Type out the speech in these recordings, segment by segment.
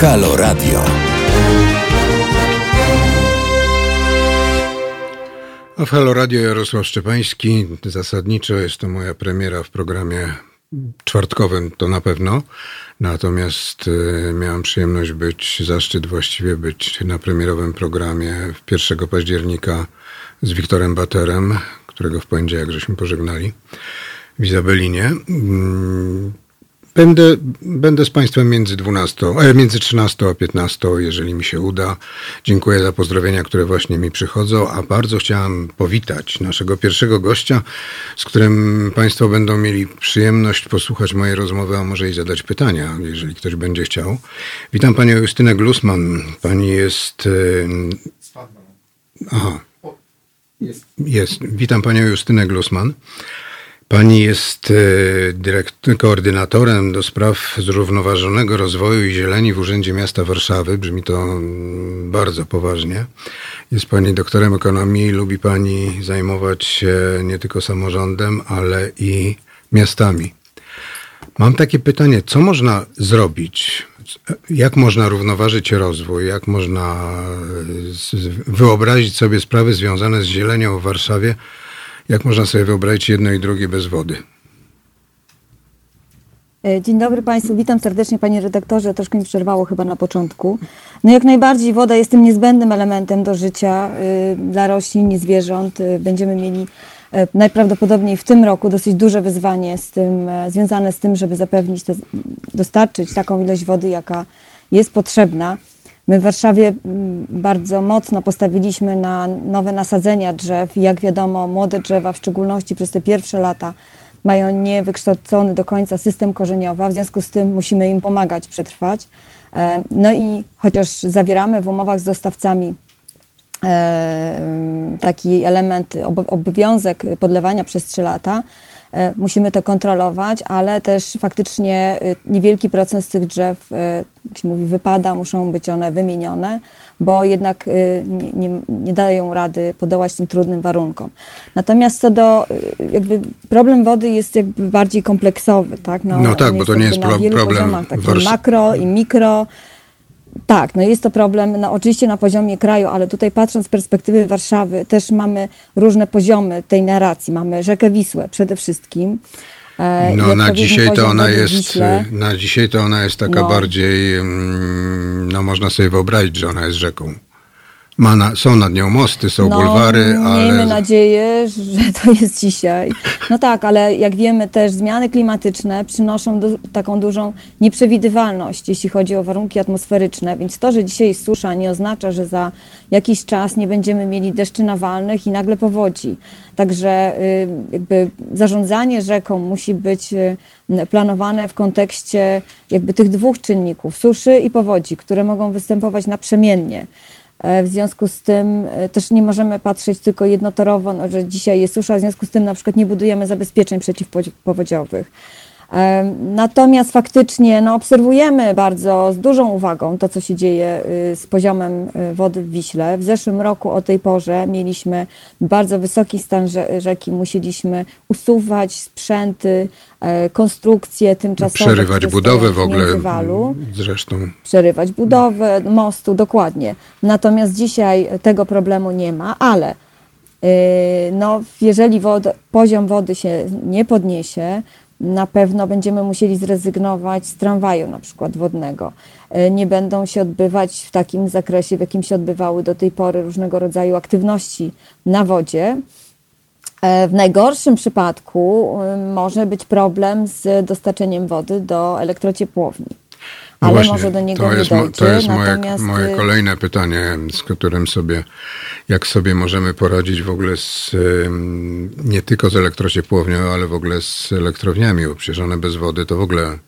Halo Radio. A w Halo Radio Jarosław Szczepański. Zasadniczo jest to moja premiera w programie czwartkowym, to na pewno. Natomiast y, miałem przyjemność być, zaszczyt właściwie być na premierowym programie 1 października z Wiktorem Baterem, którego w poniedziałek żeśmy pożegnali w Izabelinie. Będę, będę z Państwem między 12, e, między 13 a 15, jeżeli mi się uda. Dziękuję za pozdrowienia, które właśnie mi przychodzą, a bardzo chciałem powitać naszego pierwszego gościa, z którym Państwo będą mieli przyjemność posłuchać mojej rozmowy, a może i zadać pytania, jeżeli ktoś będzie chciał. Witam Panią Justynę Glusman. Pani jest... e, Aha. Jest. Jest. Witam Panią Justynę Glusman. Pani jest e, koordynatorem do spraw zrównoważonego rozwoju i zieleni w Urzędzie Miasta Warszawy. Brzmi to mm, bardzo poważnie. Jest Pani doktorem ekonomii. Lubi Pani zajmować się nie tylko samorządem, ale i miastami. Mam takie pytanie, co można zrobić? Jak można równoważyć rozwój? Jak można e, wyobrazić sobie sprawy związane z zielenią w Warszawie? Jak można sobie wyobrazić jedno i drugie bez wody? E, Dzień dobry Państwu, witam serdecznie Panie redaktorze. Troszkę mi przerwało chyba na początku. No jak najbardziej woda jest tym niezbędnym elementem do życia y, dla roślin i zwierząt. Y, Będziemy mieli e, najprawdopodobniej w tym roku dosyć duże wyzwanie z tym, e, związane z tym, żeby zapewnić, dostarczyć taką ilość wody, jaka jest potrzebna. My w Warszawie mm, bardzo mocno postawiliśmy na nowe nasadzenia drzew. Jak wiadomo, młode drzewa, w szczególności przez te pierwsze lata, mają niewykształcony do końca system korzeniowy, w związku z tym musimy im pomagać przetrwać. E, No i chociaż zawieramy w umowach z dostawcami e, taki element, obo- obowiązek podlewania przez 3 lata. E, Musimy to kontrolować, ale też faktycznie e, niewielki procent z tych drzew, e, jak się mówi, wypada, muszą być one wymienione, bo jednak e, nie, nie, nie dają rady podołać tym trudnym warunkom. Natomiast co do, jakby problem wody jest jakby bardziej kompleksowy, tak? No tak, bo to nie jest pro- problem poziomach, makro i mikro. Tak, no jest to problem no oczywiście na poziomie kraju, ale tutaj patrząc z perspektywy Warszawy też mamy różne poziomy tej narracji. Mamy rzekę Wisłę przede wszystkim. e, No na dzisiaj to ona jest, Wiśle. na dzisiaj to ona jest taka No. bardziej, mm, no można sobie wyobrazić, że ona jest rzeką. Ma na, są nad nią mosty, są bulwary, Miejmy ale... nadzieję, że to jest dzisiaj. No tak, ale jak wiemy też zmiany klimatyczne przynoszą du- taką dużą nieprzewidywalność, jeśli chodzi o warunki atmosferyczne, więc to, że dzisiaj jest susza nie oznacza, że za jakiś czas nie będziemy mieli deszczy nawalnych i nagle powodzi. Także y, jakby zarządzanie rzeką musi być y, planowane w kontekście jakby tych dwóch czynników, suszy i powodzi, które mogą występować naprzemiennie. E, W związku z tym e, też nie możemy patrzeć tylko jednotorowo, no, że dzisiaj jest susza, w związku z tym na przykład nie budujemy zabezpieczeń przeciwpowodziowych. Natomiast faktycznie no, obserwujemy bardzo z dużą uwagą to, co się dzieje y, z poziomem y, wody w Wiśle. W zeszłym roku o tej porze mieliśmy bardzo wysoki stan rze- rzeki, musieliśmy usuwać sprzęty, e, konstrukcje tymczasowe. Przerywać budowę w ogóle, międzywalu zresztą. przerywać budowę mostu, dokładnie. Natomiast dzisiaj tego problemu nie ma, ale yy, no, jeżeli wod- poziom wody się nie podniesie, na pewno będziemy musieli zrezygnować z tramwaju na przykład wodnego. Yy, Nie będą się odbywać w takim zakresie, w jakim się odbywały do tej pory różnego rodzaju aktywności na wodzie. E, W najgorszym przypadku y, może być problem z dostarczeniem wody do elektrociepłowni. No Ale właśnie, może do niego to nie jest, dojdzie. To jest moje, natomiast moje y, kolejne pytanie, z którym sobie, jak sobie możemy poradzić w ogóle z, nie tylko z elektrociepłownią, ale w ogóle z elektrowniami, bo przecież one bez wody to w ogóle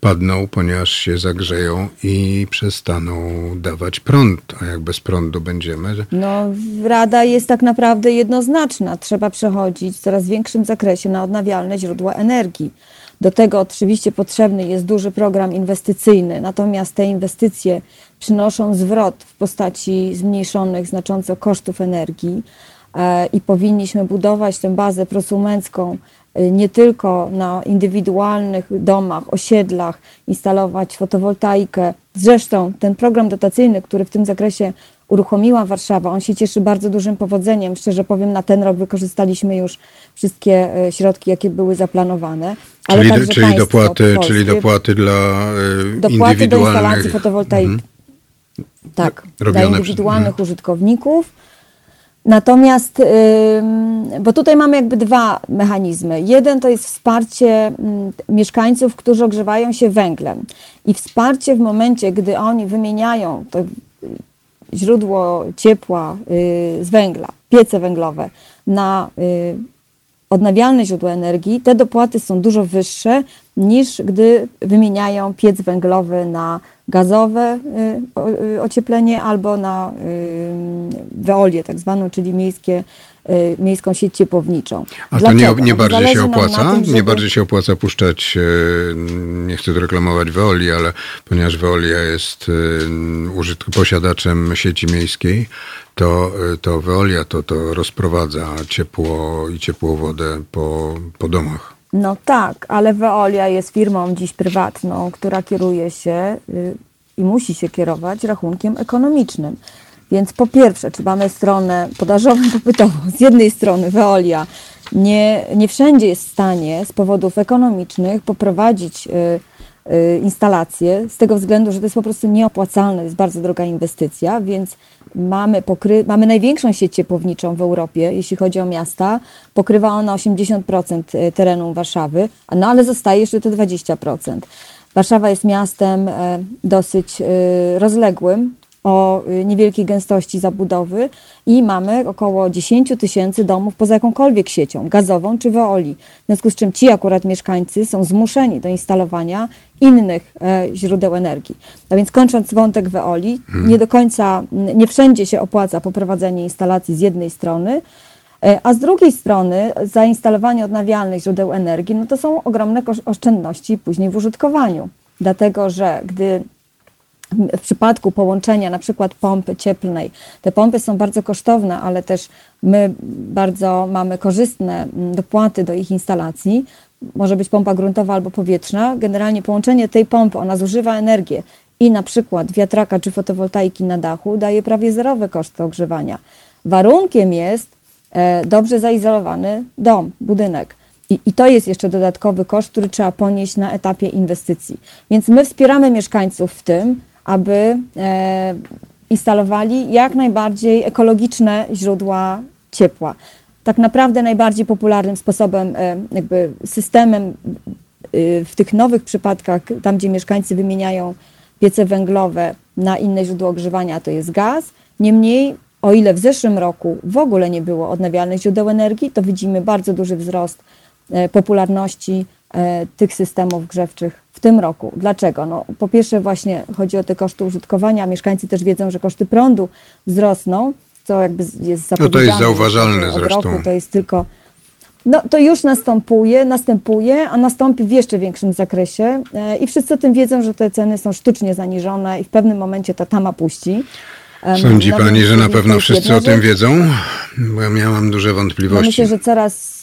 padną, ponieważ się zagrzeją i przestaną dawać prąd. A jak bez prądu będziemy, No, Rada jest tak naprawdę jednoznaczna. Trzeba przechodzić w coraz większym zakresie na odnawialne źródła energii. Do tego oczywiście potrzebny jest duży program inwestycyjny, natomiast te inwestycje przynoszą zwrot w postaci zmniejszonych znacząco kosztów energii e, i powinniśmy budować tę bazę prosumencką y, nie tylko na indywidualnych domach, osiedlach instalować fotowoltaikę. Zresztą ten program dotacyjny, który w tym zakresie uruchomiła Warszawa, on się cieszy bardzo dużym powodzeniem. Szczerze powiem, na ten rok wykorzystaliśmy już wszystkie y, środki, jakie były zaplanowane. Ale czyli, także czyli, dopłaty, Polskie, czyli dopłaty dla y, dopłaty do instalacji fotowoltaiki. Mhm. Tak, dla indywidualnych mhm. użytkowników. Natomiast, bo tutaj mamy jakby dwa mechanizmy. Jeden to jest wsparcie mieszkańców, którzy ogrzewają się węglem. I wsparcie w momencie, gdy oni wymieniają to źródło ciepła y, z węgla, piece węglowe na y, odnawialne źródła energii, te dopłaty są dużo wyższe niż gdy wymieniają piec węglowy na gazowe y, ocieplenie albo na weolię tak zwaną, czyli miejskie miejską sieć ciepłowniczą. A to nie, nie bardziej się opłaca? Tym, żeby... Nie bardziej się opłaca puszczać, nie chcę tu reklamować Veoli, ale ponieważ Veolia jest posiadaczem sieci miejskiej, to, to Veolia to, to rozprowadza ciepło i ciepłą wodę po, po domach. No tak, ale Veolia jest firmą dziś prywatną, która kieruje się y, i musi się kierować rachunkiem ekonomicznym. Więc po pierwsze, czy mamy stronę podażową popytową. Z jednej strony Veolia nie, nie wszędzie jest w stanie z powodów ekonomicznych poprowadzić y, y, instalacje, z tego względu, że to jest po prostu nieopłacalne, jest bardzo droga inwestycja, więc mamy, pokry, mamy największą sieć ciepłowniczą w Europie, jeśli chodzi o miasta. Pokrywa ona 80% y, terenu Warszawy, no ale zostaje jeszcze te 20%. Warszawa jest miastem dosyć rozległym, o y, niewielkiej gęstości zabudowy i mamy około 10 tysięcy domów poza jakąkolwiek siecią, gazową czy weoli. W związku z czym ci akurat mieszkańcy są zmuszeni do instalowania innych e, źródeł energii. A więc kończąc wątek weoli, hmm. nie do końca, nie wszędzie się opłaca poprowadzenie instalacji z jednej strony, e, a z drugiej strony zainstalowanie odnawialnych źródeł energii, no to są ogromne oszczędności później w użytkowaniu. Dlatego, że gdy w przypadku połączenia na przykład pompy cieplnej, te pompy są bardzo kosztowne, ale też my bardzo mamy korzystne mm, dopłaty do ich instalacji. Może być pompa gruntowa albo powietrzna. Generalnie połączenie tej pompy, ona zużywa energię i na przykład wiatraka czy fotowoltaiki na dachu daje prawie zerowe koszty ogrzewania. Warunkiem jest e, dobrze zaizolowany dom, budynek. I, I, to jest jeszcze dodatkowy koszt, który trzeba ponieść na etapie inwestycji. Więc my wspieramy mieszkańców w tym, aby e, instalowali jak najbardziej ekologiczne źródła ciepła. Tak naprawdę najbardziej popularnym sposobem, e, jakby systemem e, w tych nowych przypadkach, tam gdzie mieszkańcy wymieniają piece węglowe na inne źródło ogrzewania, to jest gaz. Niemniej, o ile w zeszłym roku w ogóle nie było odnawialnych źródeł energii, to widzimy bardzo duży wzrost popularności tych systemów grzewczych w tym roku. Dlaczego? No, po pierwsze właśnie chodzi o te koszty użytkowania. Mieszkańcy też wiedzą, że koszty prądu wzrosną, co jakby jest zapowiedziane. No to jest zauważalne zresztą. Roku, to jest tylko... No to już następuje, następuje, a nastąpi w jeszcze większym zakresie e, i wszyscy o tym wiedzą, że te ceny są sztucznie zaniżone i w pewnym momencie ta tama puści. Sądzi no, Pani, że na pewno wszyscy o tym wiedzą? Bo ja miałam duże wątpliwości. No myślę, że coraz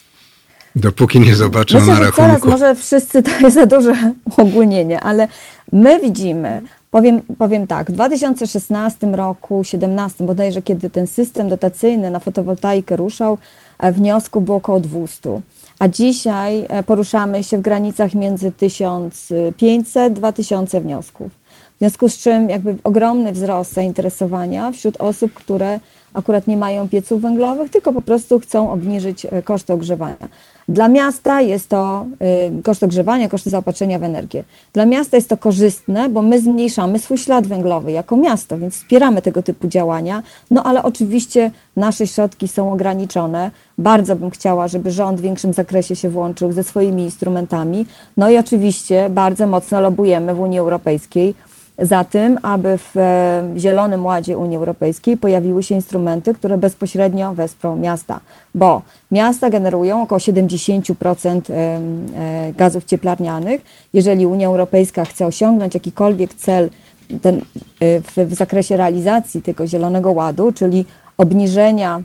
Dopóki nie zobaczą Myślę, na rachunku. Teraz może wszyscy to jest za duże uogólnienie, ale my widzimy, powiem, powiem tak, w 2016 roku, 2017 bodajże, kiedy ten system dotacyjny na fotowoltaikę ruszał, e, wniosku było około 200. A dzisiaj e, poruszamy się w granicach między 1500-2000 wniosków. Związku z czym jakby ogromny wzrost zainteresowania wśród osób, które akurat nie mają pieców węglowych, tylko po prostu chcą obniżyć e, koszty ogrzewania. Dla miasta jest to y, koszt ogrzewania, koszty zaopatrzenia w energię. Dla miasta jest to korzystne, bo my zmniejszamy swój ślad węglowy jako miasto, więc wspieramy tego typu działania. No ale oczywiście nasze środki są ograniczone. Bardzo bym chciała, żeby rząd w większym zakresie się włączył ze swoimi instrumentami. No i oczywiście bardzo mocno lobujemy w Unii Europejskiej za tym, aby w e, Zielonym Ładzie Unii Europejskiej pojawiły się instrumenty, które bezpośrednio wesprą miasta, bo miasta generują około 70% e, e, gazów cieplarnianych. Jeżeli Unia Europejska chce osiągnąć jakikolwiek cel ten, w, w zakresie realizacji tego Zielonego Ładu, czyli obniżenia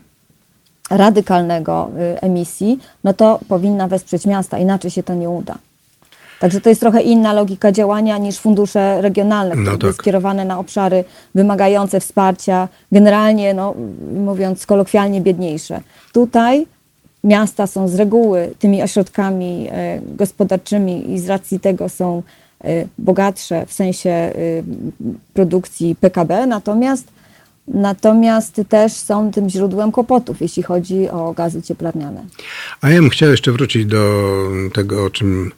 radykalnego emisji, no to powinna wesprzeć miasta, inaczej się to nie uda. Także to jest trochę inna logika działania niż fundusze regionalne, które No tak. skierowane na obszary wymagające wsparcia, generalnie, no, mówiąc kolokwialnie, biedniejsze. Tutaj miasta są z reguły tymi ośrodkami e, gospodarczymi i z racji tego są e, bogatsze w sensie e, produkcji PKB, natomiast, natomiast też są tym źródłem kłopotów, jeśli chodzi o gazy cieplarniane. A ja bym chciał jeszcze wrócić do tego, o czym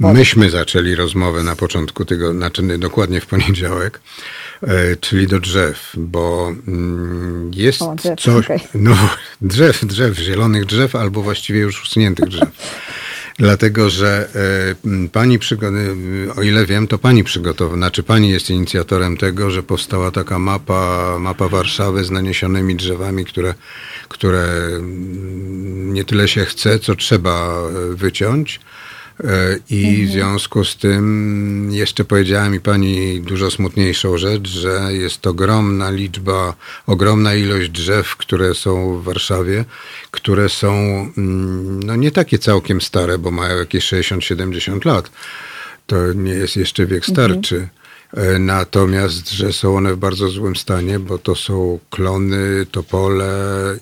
myśmy zaczęli rozmowę na początku tego, znaczy dokładnie w poniedziałek, e, czyli do drzew, bo mm, jest O, drzew, coś, okej. no drzew, drzew, zielonych drzew albo właściwie już usuniętych drzew. Dlatego, że e, pani, o ile wiem, to pani przygotowała, znaczy pani jest inicjatorem tego, że powstała taka mapa, mapa Warszawy z naniesionymi drzewami, które, które mm, nie tyle się chce, co trzeba e, wyciąć. E, I w związku z tym jeszcze powiedziała mi pani dużo smutniejszą rzecz, że jest ogromna liczba, ogromna ilość drzew, które są w Warszawie, które są mm, no nie takie całkiem stare, bo mają jakieś 60-70 lat. To nie jest jeszcze wiek starczy. E, Natomiast, że są one w bardzo złym stanie, bo to są klony, topole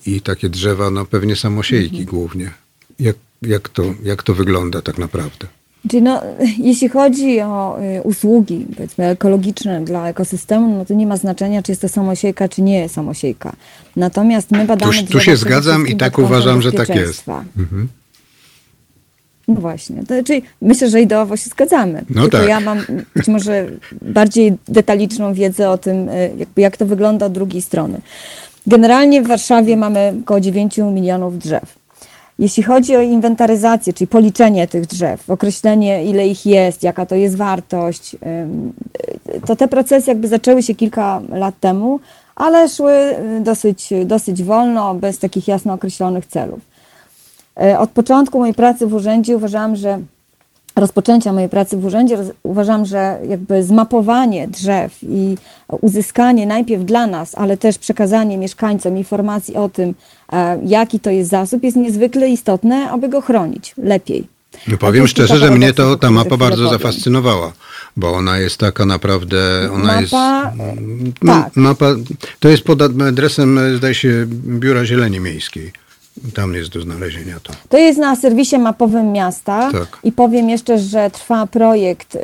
i takie drzewa, no pewnie samosiejki głównie. Jak, jak, to, jak to wygląda tak naprawdę? No, jeśli chodzi o y, usługi powiedzmy ekologiczne dla ekosystemu, no to nie ma znaczenia, czy jest to samosiejka, czy nie jest samosiejka. Natomiast my badamy Tu, tu się zgadzam i tak uważam, że tak jest. bezpieczeństwa. No właśnie, to, czyli myślę, że ideowo się zgadzamy. No Tylko tak. ja mam być może bardziej detaliczną wiedzę o tym, y, jakby jak to wygląda od drugiej strony. Generalnie w Warszawie mamy około 9 milionów drzew. Jeśli chodzi o inwentaryzację, czyli policzenie tych drzew, określenie ile ich jest, jaka to jest wartość, y, to te procesy jakby zaczęły się kilka lat temu, ale szły y, dosyć, dosyć wolno, bez takich jasno określonych celów. E, Od początku mojej pracy w urzędzie uważałam, że rozpoczęcia mojej pracy w urzędzie uważam, że jakby zmapowanie drzew i uzyskanie najpierw dla nas, ale też przekazanie mieszkańcom informacji o tym, e, jaki to jest zasób, jest niezwykle istotne, aby go chronić lepiej. No powiem szczerze, że mnie to ta mapa bardzo zafascynowała, bo ona jest taka naprawdę, ona Mapa, jest... tak. Mapa, to jest pod adresem, zdaje się, Biura Zieleni Miejskiej. Tam jest do znalezienia to. To jest na serwisie mapowym miasta Tak. i powiem jeszcze, że trwa projekt y,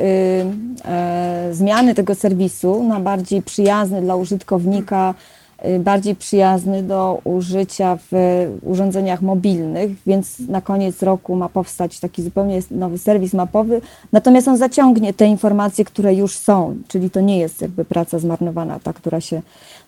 e, zmiany tego serwisu na bardziej przyjazny dla użytkownika, y, bardziej przyjazny do użycia w urządzeniach mobilnych, więc na koniec roku ma powstać taki zupełnie nowy serwis mapowy, natomiast on zaciągnie te informacje, które już są, czyli to nie jest jakby praca zmarnowana, ta, która się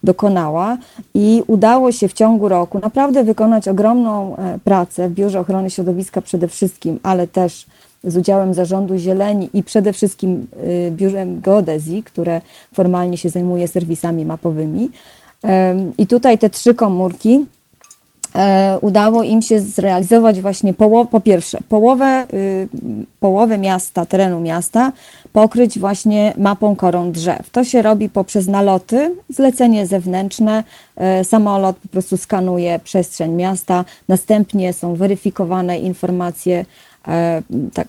dokonała i udało się w ciągu roku naprawdę wykonać ogromną e, pracę w Biurze Ochrony Środowiska przede wszystkim, ale też z udziałem Zarządu Zieleni i przede wszystkim y, Biurem Geodezji, które formalnie się zajmuje serwisami mapowymi. I tutaj te trzy komórki udało im się zrealizować właśnie poło- po pierwsze połowę, y, połowę miasta, terenu miasta pokryć właśnie mapą korą drzew. To się robi poprzez naloty, zlecenie zewnętrzne, e, samolot po prostu skanuje przestrzeń miasta, następnie są weryfikowane informacje e, tak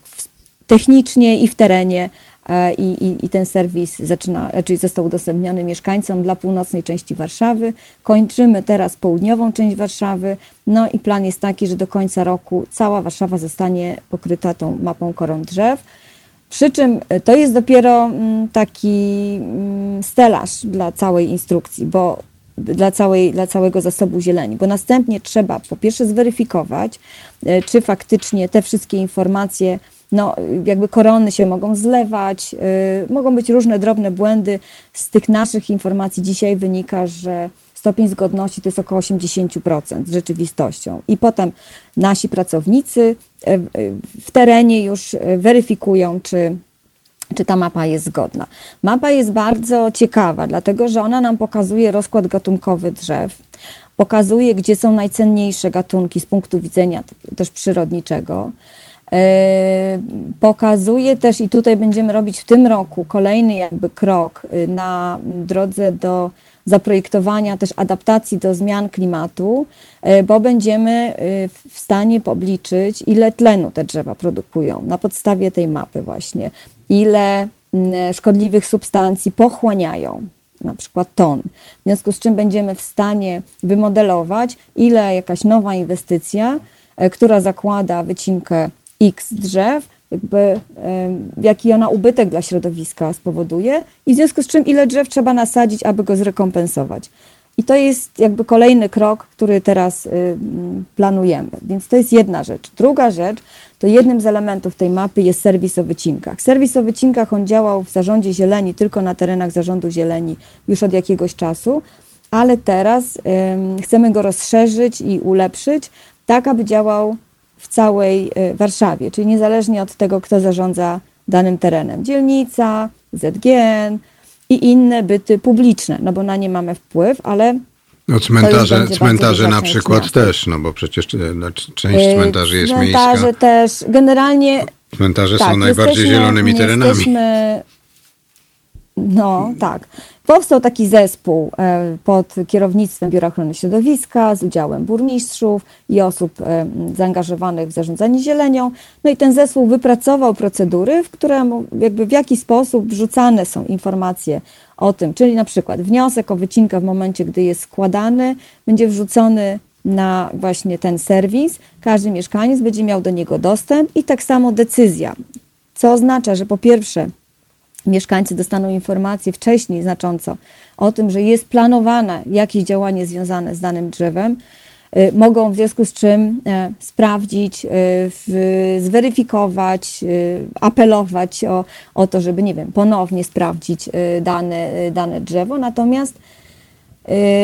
technicznie i w terenie e, i, i, i ten serwis zaczyna, czyli został udostępniony mieszkańcom dla północnej części Warszawy. Kończymy teraz południową część Warszawy. No i plan jest taki, że do końca roku cała Warszawa zostanie pokryta tą mapą koron drzew. Przy czym e, to jest dopiero mm, taki mm, stelaż dla całej instrukcji, bo dla, całej, dla całego zasobu zieleni, bo następnie trzeba po pierwsze zweryfikować, e, czy faktycznie te wszystkie informacje, no jakby korony się mogą zlewać, y, mogą być różne drobne błędy. Z tych naszych informacji dzisiaj wynika, że stopień zgodności to jest około 80% z rzeczywistością. I potem nasi pracownicy e, e, w terenie już weryfikują, czy, czy ta mapa jest zgodna. Mapa jest bardzo ciekawa, dlatego że ona nam pokazuje rozkład gatunkowy drzew, pokazuje, gdzie są najcenniejsze gatunki z punktu widzenia też przyrodniczego. E, Pokazuje też, i tutaj będziemy robić w tym roku kolejny jakby krok y, na drodze do zaprojektowania też adaptacji do zmian klimatu, e, bo będziemy e, w stanie obliczyć, ile tlenu te drzewa produkują na podstawie tej mapy właśnie, ile mm, szkodliwych substancji pochłaniają, na przykład ton. W związku z czym będziemy w stanie wymodelować, ile jakaś nowa inwestycja, e, która zakłada wycinkę X drzew, jakby, jaki ona ubytek dla środowiska spowoduje i w związku z czym ile drzew trzeba nasadzić, aby go zrekompensować. I to jest jakby kolejny krok, który teraz planujemy. Więc to jest jedna rzecz. Druga rzecz, to jednym z elementów tej mapy jest serwis o wycinkach. Serwis o wycinkach, on działał w zarządzie zieleni, tylko na terenach zarządu zieleni już od jakiegoś czasu, ale teraz chcemy go rozszerzyć i ulepszyć, tak aby działał w całej y, Warszawie, czyli niezależnie od tego, kto zarządza danym terenem. Dzielnica, ZGN i inne byty publiczne, no bo na nie mamy wpływ, ale no cmentarze, cmentarze na przykład też, no bo przecież no, część y, cmentarzy jest cmentarze miejska. Cmentarze też, generalnie... Cmentarze tak, są najbardziej zielonymi terenami. Jesteśmy, no tak. Powstał taki zespół e, pod kierownictwem Biura Ochrony Środowiska z udziałem burmistrzów i osób e, zaangażowanych w zarządzanie zielenią. No i ten zespół wypracował procedury, w które jakby w jaki sposób wrzucane są informacje o tym, czyli na przykład wniosek o wycinkę w momencie, gdy jest składany, będzie wrzucony na właśnie ten serwis. Każdy mieszkaniec będzie miał do niego dostęp i tak samo decyzja, co oznacza, że po pierwsze mieszkańcy dostaną informację wcześniej znacząco o tym, że jest planowane jakieś działanie związane z danym drzewem, y, mogą w związku z czym e, sprawdzić, y, zweryfikować, y, apelować o, o to, żeby, nie wiem, ponownie sprawdzić dane, dane drzewo. Natomiast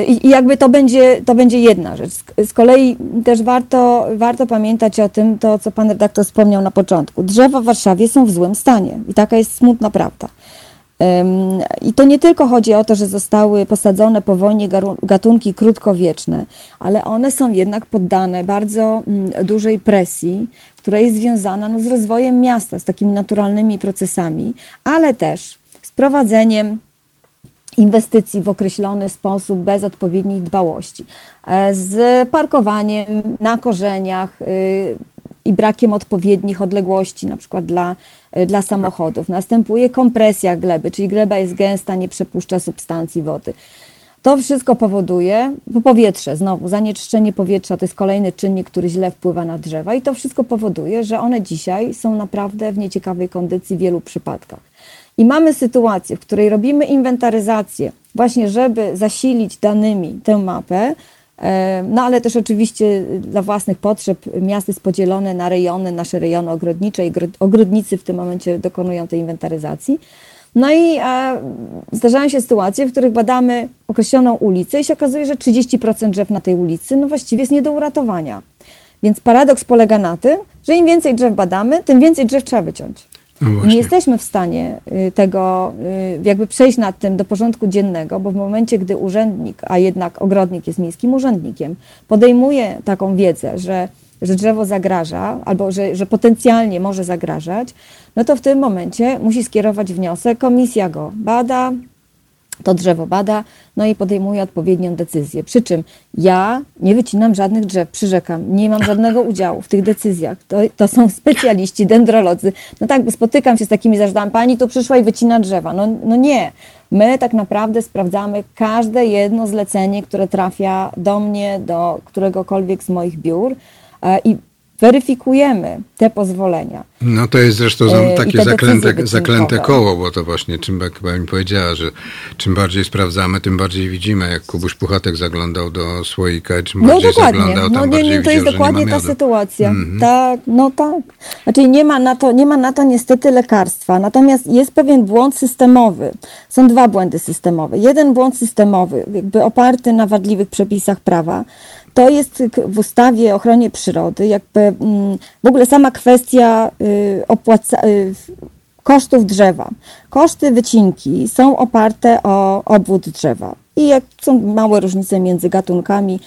i jakby to będzie, to będzie jedna rzecz. Z kolei też warto, warto pamiętać o tym, to co pan redaktor wspomniał na początku. Drzewa w Warszawie są w złym stanie i taka jest smutna prawda. I to nie tylko chodzi o to, że zostały posadzone po wojnie gatunki krótkowieczne, ale one są jednak poddane bardzo mm, dużej presji, która jest związana no, z rozwojem miasta, z takimi naturalnymi procesami, ale też z prowadzeniem inwestycji w określony sposób bez odpowiedniej dbałości, e, z parkowaniem na korzeniach y, i brakiem odpowiednich odległości, na przykład dla, y, dla samochodów. Następuje kompresja gleby, czyli gleba jest gęsta, nie przepuszcza substancji wody. To wszystko powoduje, bo powietrze, znowu, zanieczyszczenie powietrza to jest kolejny czynnik, który źle wpływa na drzewa i to wszystko powoduje, że one dzisiaj są naprawdę w nieciekawej kondycji w wielu przypadkach. I mamy sytuację, w której robimy inwentaryzację, właśnie żeby zasilić danymi tę mapę, e, no ale też oczywiście dla własnych potrzeb miasto jest podzielone na rejony, nasze rejony ogrodnicze i ogrodnicy w tym momencie dokonują tej inwentaryzacji. No i e, zdarzają się sytuacje, w których badamy określoną ulicę i się okazuje, że 30% drzew na tej ulicy no właściwie jest nie do uratowania. Więc paradoks polega na tym, że im więcej drzew badamy, tym więcej drzew trzeba wyciąć. No nie jesteśmy w stanie y, tego, y, jakby przejść nad tym do porządku dziennego, bo w momencie, gdy urzędnik, a jednak ogrodnik jest miejskim urzędnikiem, podejmuje taką wiedzę, że, że drzewo zagraża albo że, że potencjalnie może zagrażać, no to w tym momencie musi skierować wniosek, komisja go bada, to drzewo bada, no i podejmuje odpowiednią decyzję. Przy czym ja nie wycinam żadnych drzew, przyrzekam, nie mam żadnego udziału w tych decyzjach. To, to są specjaliści, dendrolodzy. No tak, bo spotykam się z takimi zarzutami, pani tu przyszła i wycina drzewa. No, no nie. My tak naprawdę sprawdzamy każde jedno zlecenie, które trafia do mnie, do któregokolwiek z moich biur e, i weryfikujemy te pozwolenia. No to jest zresztą e, takie zaklęte, zaklęte koło, bo to właśnie czym jak pani powiedziała, że czym bardziej sprawdzamy, tym bardziej widzimy, jak Kubuś Puchatek zaglądał do słoika, czym no bardziej dokładnie. zaglądał, no, nie, nie, To jest dokładnie ta sytuacja. Tak, no tak. Znaczy nie ma, na to, nie ma na to niestety lekarstwa, natomiast jest pewien błąd systemowy. Są dwa błędy systemowe. Jeden błąd systemowy, jakby oparty na wadliwych przepisach prawa, to jest w ustawie o ochronie przyrody, jakby mm, w ogóle sama kwestia y, opłaca, y, kosztów drzewa. Koszty wycinki są oparte o obwód drzewa. I jak są małe różnice między gatunkami,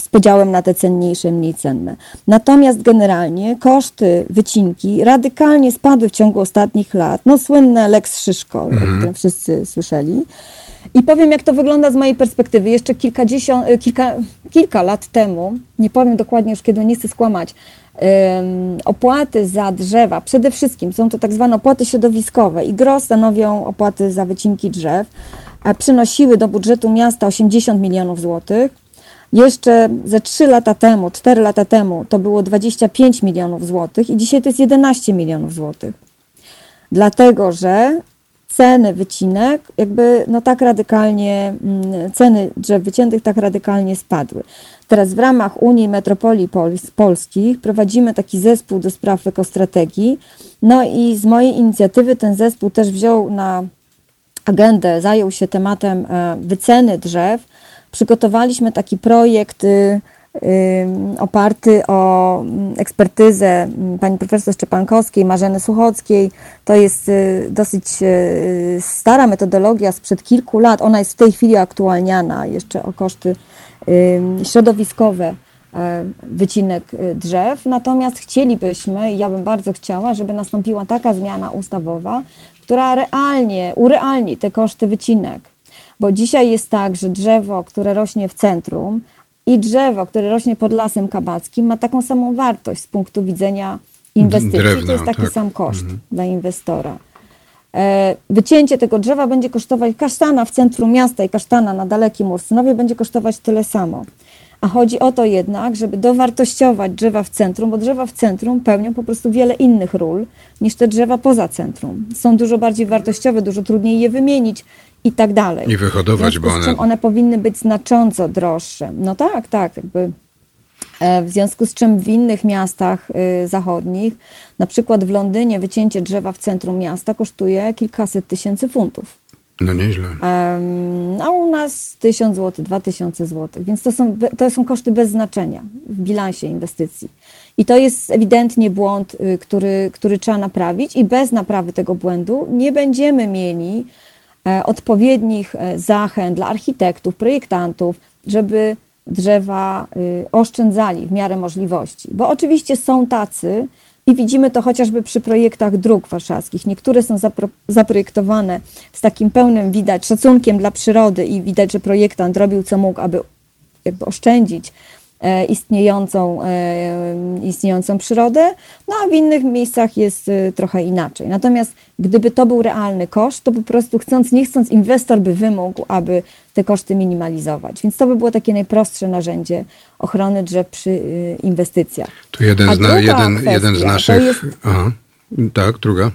z podziałem na te cenniejsze, mniej cenne. Natomiast generalnie koszty wycinki radykalnie spadły w ciągu ostatnich lat. No słynne Lex Szyszko, mhm. o którym wszyscy słyszeli. I powiem, jak to wygląda z mojej perspektywy. Jeszcze kilkadziesiąt, kilka, kilka lat temu, nie powiem dokładnie już kiedy, nie chcę skłamać, opłaty za drzewa, przede wszystkim są to tak zwane opłaty środowiskowe i gro stanowią opłaty za wycinki drzew, przynosiły do budżetu miasta 80 milionów złotych. Jeszcze ze 3 lata temu, 4 lata temu to było 25 milionów złotych i dzisiaj to jest 11 milionów złotych. Dlatego, że ceny wycinek jakby no tak radykalnie, mm, ceny drzew wyciętych tak radykalnie spadły. Teraz w ramach Unii Metropolii Polskich prowadzimy taki zespół do spraw ekostrategii. No i z mojej inicjatywy ten zespół też wziął na agendę, zajął się tematem e, wyceny drzew. Przygotowaliśmy taki projekt y, oparty o mm, ekspertyzę mm, pani profesor Szczepankowskiej, Marzeny Suchockiej. To jest y, dosyć y, stara metodologia sprzed kilku lat. Ona jest w tej chwili aktualniana jeszcze o koszty środowiskowe e, wycinek y, drzew. Natomiast chcielibyśmy, ja bym bardzo chciała, żeby nastąpiła taka zmiana ustawowa, która realnie urealni te koszty wycinek. Bo dzisiaj jest tak, że drzewo, które rośnie w centrum, i drzewo, które rośnie pod lasem kabackim, ma taką samą wartość z punktu widzenia inwestycji. Drewno, to jest taki tak. sam koszt mhm. dla inwestora. E, wycięcie tego drzewa będzie kosztować, kasztana w centrum miasta i kasztana na dalekim Ursynowie będzie kosztować tyle samo. A chodzi o to jednak, żeby dowartościować drzewa w centrum, bo drzewa w centrum pełnią po prostu wiele innych ról niż te drzewa poza centrum. Są dużo bardziej wartościowe, dużo trudniej je wymienić i tak dalej. I wyhodować, bo one... one powinny być znacząco droższe. No tak, tak, jakby e, w związku z czym w innych miastach y, zachodnich, na przykład w Londynie, wycięcie drzewa w centrum miasta kosztuje kilkaset tysięcy funtów. No nieźle. A u nas tysiąc zł, dwa tysiące złotych, więc to są, to są koszty bez znaczenia w bilansie inwestycji. I to jest ewidentnie błąd, y, który, który trzeba naprawić i bez naprawy tego błędu nie będziemy mieli odpowiednich e, zachęt dla architektów, projektantów, żeby drzewa y, oszczędzali w miarę możliwości. Bo oczywiście są tacy, i widzimy to chociażby przy projektach dróg warszawskich. Niektóre są zapro, zaprojektowane z takim pełnym widać szacunkiem dla przyrody i widać, że projektant robił co mógł, aby jakby oszczędzić E, istniejącą, e, istniejącą przyrodę, no a w innych miejscach jest e, trochę inaczej. Natomiast gdyby to był realny koszt, to po prostu chcąc, nie chcąc, inwestor by wymógł, aby te koszty minimalizować. Więc to by było takie najprostsze narzędzie ochrony drzew przy inwestycjach. To jeden, z, na, jeden, jeden z naszych. Jest... Aha. Tak, druga.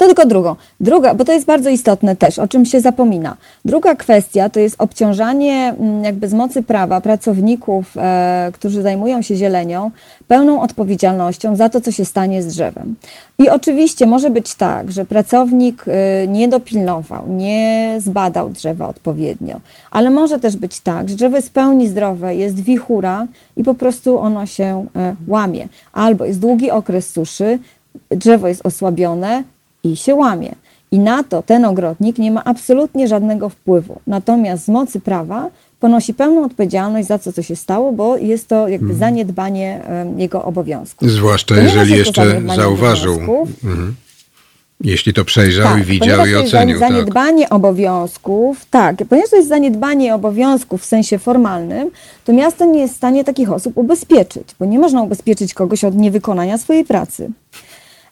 To tylko drugą. Druga, bo to jest bardzo istotne też, o czym się zapomina. Druga kwestia to jest obciążanie mm, jakby z mocy prawa pracowników, e, którzy zajmują się zielenią, pełną odpowiedzialnością za to, co się stanie z drzewem. I oczywiście może być tak, że pracownik e, nie dopilnował, nie zbadał drzewa odpowiednio, ale może też być tak, że drzewo jest w pełni zdrowe, jest wichura i po prostu ono się e, łamie. Albo jest długi okres suszy, drzewo jest osłabione, i się łamie. I na to ten ogrodnik nie ma absolutnie żadnego wpływu. Natomiast z mocy prawa ponosi pełną odpowiedzialność za to, co się stało, bo jest to jakby mhm. zaniedbanie jego obowiązków. Zwłaszcza jeżeli jeszcze zauważył. Mhm. Jeśli to przejrzał tak, i widział i ocenił. To jest zaniedbanie tak. obowiązków, tak, ponieważ to jest zaniedbanie obowiązków w sensie formalnym, to miasto nie jest w stanie takich osób ubezpieczyć, bo nie można ubezpieczyć kogoś od niewykonania swojej pracy.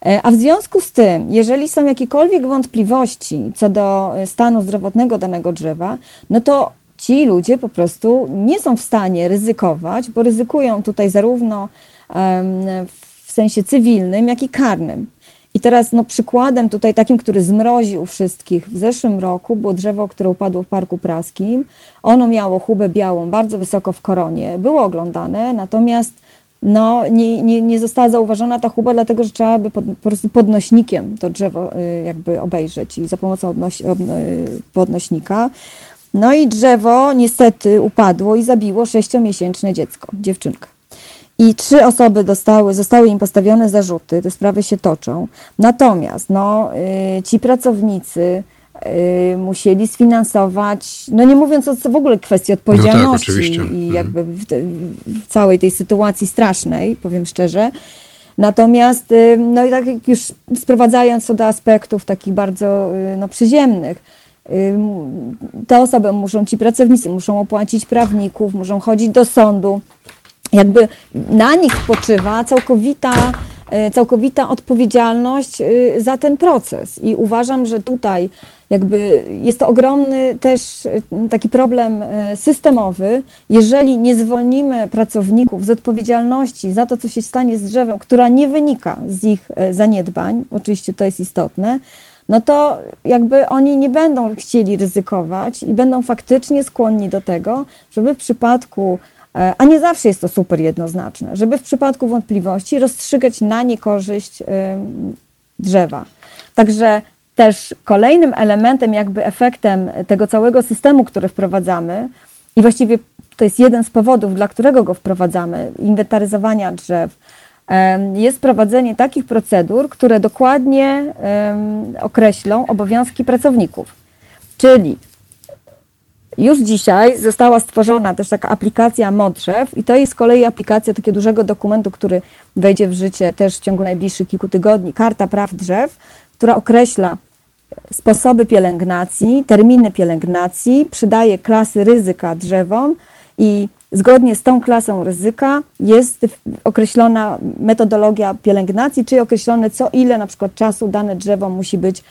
E, a w związku z tym, jeżeli są jakiekolwiek wątpliwości co do e, stanu zdrowotnego danego drzewa, no to ci ludzie po prostu nie są w stanie ryzykować, bo ryzykują tutaj zarówno w sensie cywilnym, jak i karnym. I teraz no, przykładem tutaj takim, który zmroził wszystkich w zeszłym roku było drzewo, które upadło w Parku Praskim. Ono miało chubę białą bardzo wysoko w koronie, było oglądane, natomiast no, nie, nie, nie została zauważona ta chuba, dlatego że trzeba by pod, po prostu podnośnikiem to drzewo y, jakby obejrzeć i za pomocą odnoś, y, podnośnika. No i drzewo niestety upadło i zabiło sześciomiesięczne dziecko, dziewczynkę. I trzy osoby dostały, zostały im postawione zarzuty, te sprawy się toczą. Natomiast no, y, ci pracownicy musieli sfinansować, no nie mówiąc o w ogóle kwestii odpowiedzialności no tak, i mhm. jakby w, te, w, całej tej sytuacji strasznej, powiem szczerze. Natomiast, y, no i tak jak już sprowadzając to do aspektów takich bardzo y, no, przyziemnych, te osoby muszą, ci pracownicy muszą opłacić prawników, muszą chodzić do sądu. Jakby na nich spoczywa całkowita, y, całkowita odpowiedzialność y, za ten proces. I uważam, że tutaj jakby jest to ogromny też y, taki problem systemowy. Jeżeli nie zwolnimy pracowników z odpowiedzialności za to, co się stanie z drzewem, która nie wynika z ich zaniedbań, oczywiście to jest istotne, no to jakby oni nie będą chcieli ryzykować i będą faktycznie skłonni do tego, żeby w przypadku, e, a nie zawsze jest to super jednoznaczne, żeby w przypadku wątpliwości rozstrzygać na niekorzyść drzewa. Także też kolejnym elementem, jakby efektem tego całego systemu, który wprowadzamy, i właściwie to jest jeden z powodów, dla którego go wprowadzamy, inwentaryzowania drzew, jest prowadzenie takich procedur, które dokładnie określą obowiązki pracowników. Czyli już dzisiaj została stworzona też taka aplikacja Modrzew i to jest z kolei aplikacja takiego dużego dokumentu, który wejdzie w życie też w ciągu najbliższych kilku tygodni, Karta Praw Drzew, która określa sposoby pielęgnacji, terminy pielęgnacji, przydaje klasy ryzyka drzewom i zgodnie z tą klasą ryzyka jest określona metodologia pielęgnacji, czyli określone co ile na przykład czasu dane drzewo musi być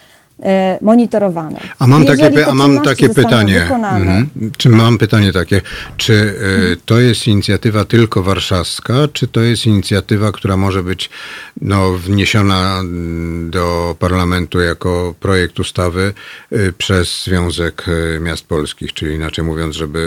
monitorowane. A mam Jeżeli takie, a mam takie pytanie. wykonane, Mhm. Czy mam pytanie takie, czy y, to jest inicjatywa tylko warszawska, czy to jest inicjatywa, która może być no, wniesiona mm, do parlamentu jako projekt ustawy y, przez Związek Miast Polskich, czyli inaczej mówiąc, żeby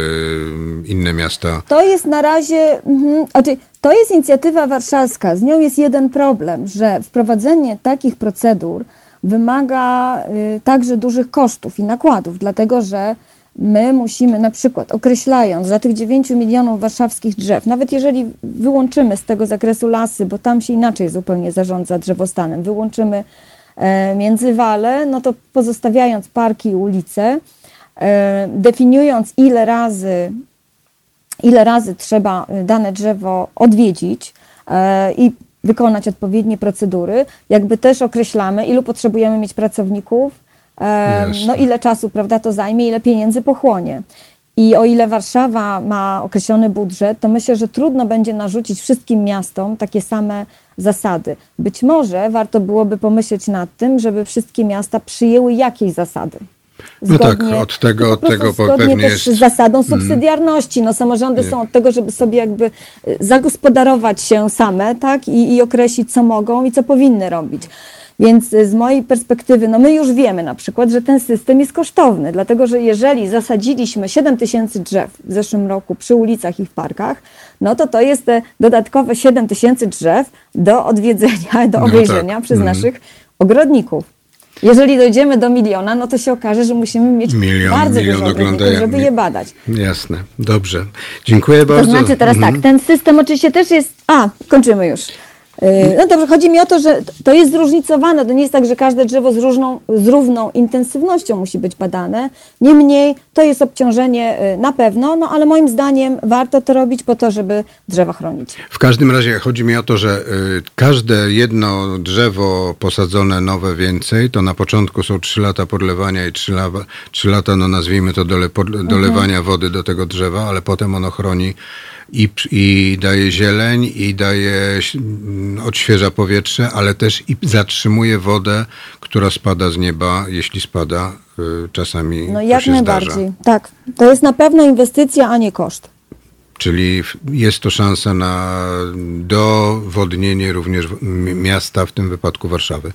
y, inne miasta To jest na razie, mhm, znaczy, to jest inicjatywa warszawska. Z nią jest jeden problem, że wprowadzenie takich procedur wymaga y, także dużych kosztów i nakładów, dlatego że my musimy na przykład określając za tych 9 milionów warszawskich drzew, nawet jeżeli wyłączymy z tego zakresu lasy, bo tam się inaczej zupełnie zarządza drzewostanem, wyłączymy e, międzywale, no to pozostawiając parki i ulice, e, definiując ile razy ile razy trzeba dane drzewo odwiedzić e, i wykonać odpowiednie procedury, jakby też określamy, ilu potrzebujemy mieć pracowników, no ile czasu, prawda, to zajmie, ile pieniędzy pochłonie. I o ile Warszawa ma określony budżet, to myślę, że trudno będzie narzucić wszystkim miastom takie same zasady. Być może warto byłoby pomyśleć nad tym, żeby wszystkie miasta przyjęły jakieś zasady. No tak, od tego- od tego zgodnie pewnie też jest- z zasadą subsydiarności. No, samorządy są od tego, żeby sobie jakby y, zagospodarować się same, tak, i, i określić, co mogą i co powinny robić. Więc y, z mojej perspektywy, no my już wiemy na przykład, że ten system jest kosztowny, dlatego że jeżeli zasadziliśmy 7 tysięcy drzew w zeszłym roku przy ulicach i w parkach, no to to jest te dodatkowe 7 tysięcy drzew do odwiedzenia, do No obejrzenia tak. przez Mhm. naszych ogrodników. Jeżeli dojdziemy do miliona, no to się okaże, że musimy mieć Milion, bardzo milion dużo oglądają- żeby je badać. Jasne, dobrze. Dziękuję To bardzo. znaczy teraz Mhm. tak, ten system oczywiście też jest. A, kończymy już. Yy, No dobrze, chodzi mi o to, że to jest zróżnicowane. To nie jest tak, że każde drzewo z, różną, z równą intensywnością musi być badane. Niemniej to jest obciążenie yy, na pewno, no ale moim zdaniem warto to robić po to, żeby drzewa chronić. W każdym razie chodzi mi o to, że y, każde jedno drzewo posadzone nowe więcej, to na początku są 3 lata podlewania i 3, la, 3 lata, no nazwijmy to dole, pod, dolewania wody do tego drzewa, ale potem ono chroni i, i daje zieleń, i daje, mm, odświeża powietrze, ale też i zatrzymuje wodę, która spada z nieba, jeśli spada, y, czasami No jak najbardziej. zdarza. Tak. To jest na pewno inwestycja, a nie koszt. Czyli jest to szansa na dowodnienie również miasta, w tym wypadku Warszawy.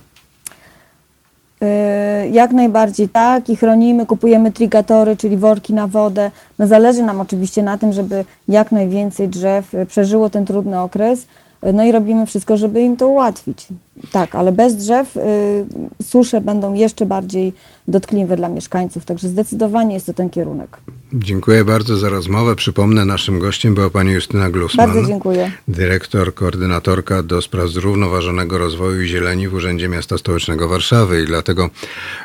Yy, Jak najbardziej tak i chronimy, kupujemy trigatory, czyli worki na wodę. No zależy nam oczywiście na tym, żeby jak najwięcej drzew y, przeżyło ten trudny okres. Y, No i robimy wszystko, żeby im to ułatwić. Tak, ale bez drzew y, susze będą jeszcze bardziej dotkliwe dla mieszkańców, także zdecydowanie jest to ten kierunek. Dziękuję bardzo za rozmowę. Przypomnę, naszym gościem była pani Justyna Glusman. Bardzo dziękuję. Dyrektor, koordynatorka do spraw zrównoważonego rozwoju i zieleni w Urzędzie Miasta Stołecznego Warszawy. I dlatego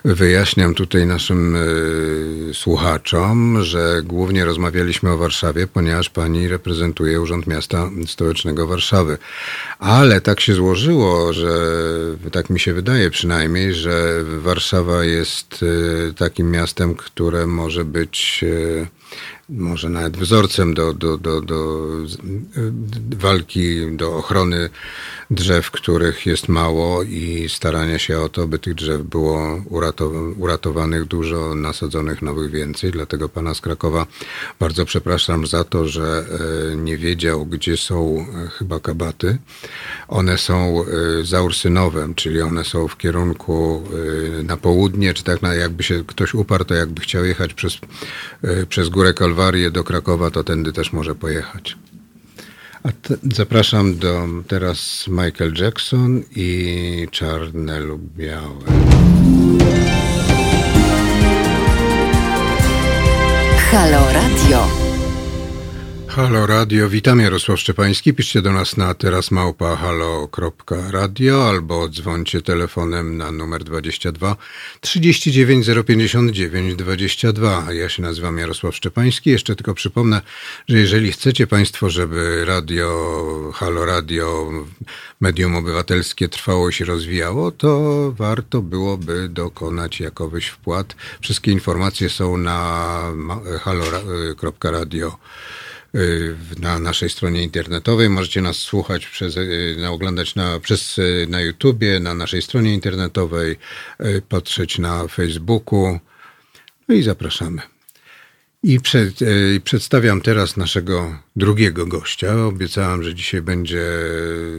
wyjaśniam tutaj naszym y, słuchaczom, że głównie rozmawialiśmy o Warszawie, ponieważ pani reprezentuje Urząd Miasta Stołecznego Warszawy. Ale tak się złożyło, że tak mi się wydaje przynajmniej, że Warszawa jest y, takim miastem, które może być y, może nawet wzorcem do, do, do, do walki, do ochrony drzew, których jest mało i starania się o to, by tych drzew było uratowanych dużo, nasadzonych nowych więcej. Dlatego pana z Krakowa bardzo przepraszam za to, że e, nie wiedział, gdzie są e, chyba kabaty. One są e, za Ursynowem, czyli one są w kierunku na południe, czy tak jakby się ktoś uparł, to jakby chciał jechać przez, przez Górę Kalwarię do Krakowa, to tędy też może pojechać. A te, zapraszam do teraz Michael Jackson i Czarne lub Białe. Halo Radio. Halo Radio, witam Jarosław Szczepański. Piszcie do nas na teraz małpa halo.radio albo dzwońcie telefonem na numer 22 39 059 22. Ja się nazywam Jarosław Szczepański. Jeszcze tylko przypomnę, że jeżeli chcecie Państwo, żeby radio, Halo Radio, medium obywatelskie trwało i się rozwijało, to warto byłoby dokonać jakowyś wpłat. Wszystkie informacje są na halo.radio na naszej stronie internetowej. Możecie nas słuchać przez, y, na, oglądać na, przez, y, na YouTubie, na naszej stronie internetowej, patrzeć na Facebooku. No i zapraszamy. I przed, przedstawiam teraz naszego drugiego gościa. Obiecałam, że dzisiaj będzie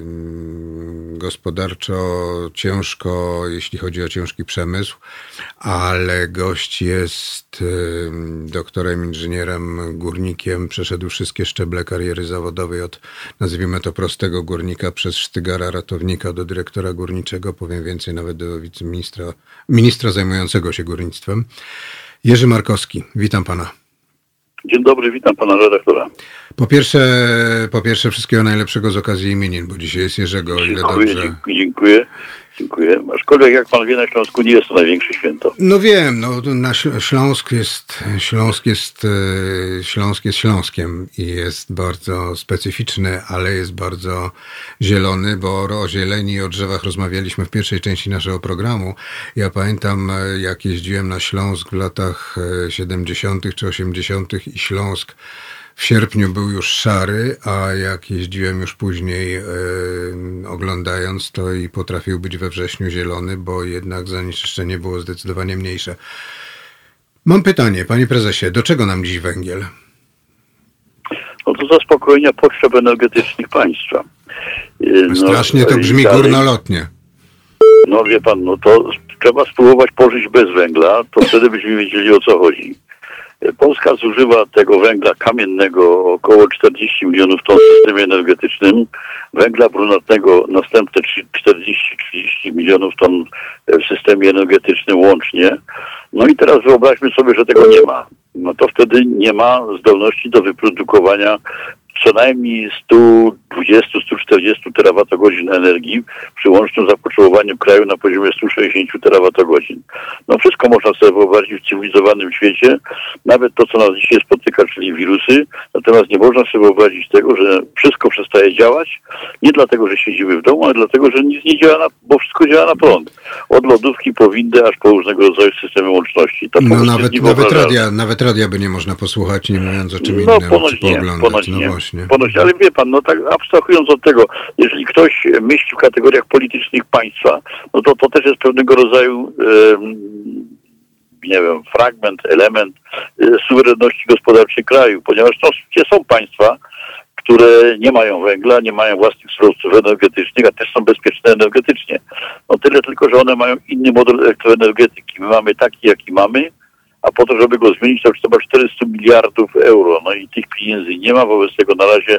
mm, gospodarczo ciężko, jeśli chodzi o ciężki przemysł, ale gość jest doktorem, inżynierem, górnikiem, przeszedł wszystkie szczeble kariery zawodowej od, nazwijmy to, prostego górnika przez sztygara ratownika do dyrektora górniczego, powiem więcej, nawet do wiceministra, ministra zajmującego się górnictwem. Jerzy Markowski, witam pana. Dzień dobry, witam pana redaktora. Po pierwsze, po pierwsze wszystkiego najlepszego z okazji imienin, bo dzisiaj jest Jerzego, o ile dziękuję, dobrze. Dziękuję. Dziękuję. Aczkolwiek, jak pan wie, na Śląsku nie jest to największe święto. No wiem, no na Śląsk jest, Śląsk jest, e, Śląsk jest Śląskiem i jest bardzo specyficzny, ale jest bardzo zielony, bo o zieleni i o drzewach rozmawialiśmy w pierwszej części naszego programu. Ja pamiętam, e, jak jeździłem na Śląsk w latach 70. E, czy 80. i Śląsk w sierpniu był już szary, a jak jeździłem już później e, oglądając, to i potrafił być we wrześniu zielony, bo jednak zanieczyszczenie było zdecydowanie mniejsze. Mam pytanie, panie prezesie, do czego nam dziś węgiel? No do zaspokojenia potrzeb energetycznych państwa. E, no, Strasznie to brzmi dalej, górnolotnie. No wie pan, no to trzeba spróbować pożyć bez węgla, to wtedy byśmy wiedzieli o co chodzi. Polska zużywa tego węgla kamiennego około 40 milionów ton w systemie energetycznym, węgla brunatnego następne 40-30 milionów ton w systemie energetycznym łącznie. No i teraz wyobraźmy sobie, że tego nie ma. No to wtedy nie ma zdolności do wyprodukowania co najmniej 120-140 terawatogodzin energii przy łącznym zapotrzebowaniu kraju na poziomie 160 terawatogodzin. No wszystko można sobie wyobrazić w cywilizowanym świecie, nawet to, co nas dzisiaj spotyka, czyli wirusy, natomiast nie można sobie wyobrazić tego, że wszystko przestaje działać, nie dlatego, że siedzimy w domu, ale dlatego, że nic nie działa, na, bo wszystko działa na prąd. Od lodówki po windę, aż po różnego rodzaju systemy łączności. No nawet, nawet, radia, nawet radia by nie można posłuchać, nie mówiąc o czym no, innym, ponoć czy nie, ponoć no nie. Właśnie. Ponoć, ale wie pan, no tak abstrahując od tego, jeżeli ktoś myśli w kategoriach politycznych państwa, no to to też jest pewnego rodzaju nie wiem, fragment, element e, suwerenności gospodarczej kraju, ponieważ to są państwa, które nie mają węgla, nie mają własnych surowców energetycznych, a też są bezpieczne energetycznie. No tyle tylko, że one mają inny model elektroenergetyki. My mamy taki, jaki mamy, a po to, żeby go zmienić, to trzeba 400 miliardów euro. No i tych pieniędzy nie ma, wobec tego na razie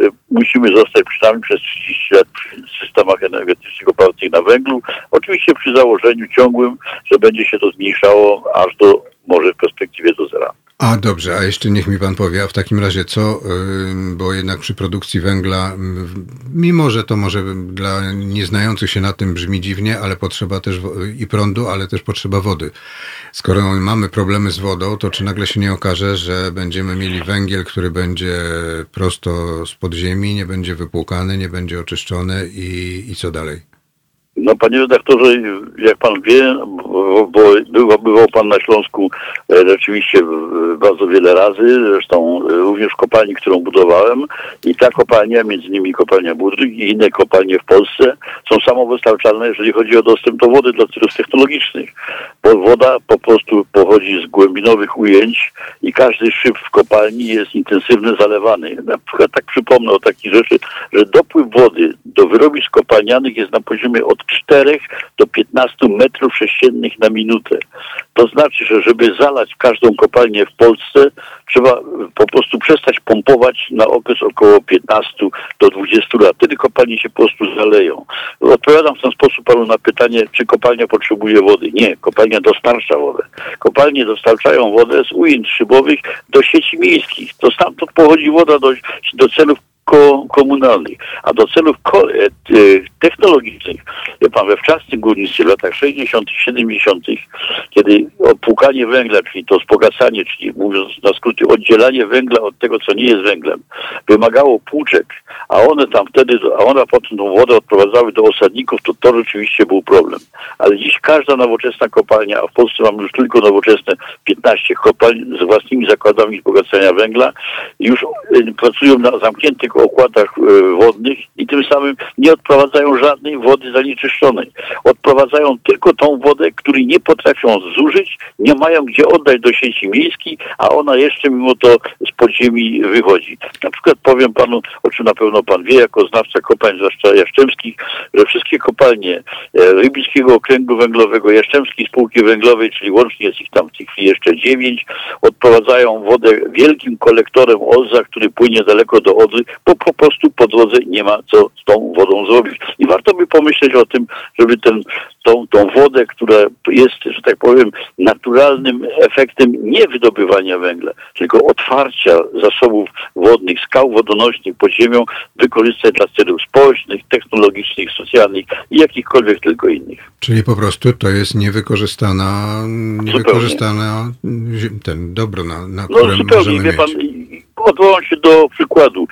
y, musimy zostać przynajmniej przez 30 lat w systemach energetycznych opartych na węglu. Oczywiście przy założeniu ciągłym, że będzie się to zmniejszało aż do może w perspektywie do zera. A dobrze, a jeszcze niech mi pan powie, a w takim razie co, bo jednak przy produkcji węgla, mimo że to może dla nieznających się na tym brzmi dziwnie, ale potrzeba też i prądu, ale też potrzeba wody. Skoro mamy problemy z wodą, to czy nagle się nie okaże, że będziemy mieli węgiel, który będzie prosto z podziemi, nie będzie wypłukany, nie będzie oczyszczony i, i co dalej? No panie redaktorze, jak pan wie, bo bywał, bywał pan na Śląsku e, rzeczywiście bardzo wiele razy, zresztą e, również w kopalni, którą budowałem i ta kopalnia, między innymi kopalnia Budryk i inne kopalnie w Polsce są samowystarczalne, jeżeli chodzi o dostęp do wody dla celów technologicznych, bo woda po prostu pochodzi z głębinowych ujęć i każdy szyb w kopalni jest intensywnie zalewany. Na przykład tak przypomnę o takich rzeczy, że dopływ wody do wyrobisk kopalnianych jest na poziomie od 4 do 15 metrów sześciennych na minutę. To znaczy, że żeby zalać każdą kopalnię w Polsce, trzeba po prostu przestać pompować na okres około 15 do 20 lat. Wtedy kopalnie się po prostu zaleją. Odpowiadam w ten sposób panu na pytanie, czy kopalnia potrzebuje wody. Nie, kopalnia dostarcza wodę. Kopalnie dostarczają wodę z ujęć szybowych do sieci miejskich. To stamtąd pochodzi woda do, do celów ko komunalnych, a do celów ko e, technologicznych, wie pan, we wczesnym górnictwie w latach 60., 70., kiedy opłukanie węgla, czyli to wzbogacanie, czyli mówiąc na skrócie, oddzielanie węgla od tego, co nie jest węglem, wymagało płuczek, a one tam wtedy, a one potem tą wodę odprowadzały do osadników, to to rzeczywiście był problem. Ale dziś każda nowoczesna kopalnia, a w Polsce mamy już tylko nowoczesne 15 kopalń z własnymi zakładami wzbogacania węgla, już e, pracują na zamkniętych okładach e, wodnych i tym samym nie odprowadzają żadnej wody zanieczyszczonej. Odprowadzają tylko tą wodę, której nie potrafią zużyć, nie mają gdzie oddać do sieci miejskiej, a ona jeszcze mimo to z podziemi wychodzi. Na przykład powiem panu, o czym na pewno pan wie, jako znawca kopalń, zwłaszcza jaszczemskich, że wszystkie kopalnie e, Rybickiego Okręgu Węglowego, Jaszczemskiej Spółki Węglowej, czyli łącznie jest ich tam w tej chwili jeszcze dziewięć, odprowadzają wodę wielkim kolektorem Olza, który płynie daleko do Odry, bo po prostu po drodze nie ma co z tą wodą zrobić. I warto by pomyśleć o tym, żeby ten, tą, tą wodę, która jest, że tak powiem, naturalnym efektem nie wydobywania węgla, tylko otwarcia zasobów wodnych, skał wodonośnych pod ziemią, wykorzystać dla celów społecznych, technologicznych, socjalnych i jakichkolwiek tylko innych. Czyli po prostu to jest niewykorzystana, niewykorzystana ten dobro, na, na no, którym zupełnie, możemy wie pan, odwołam się do przykładu.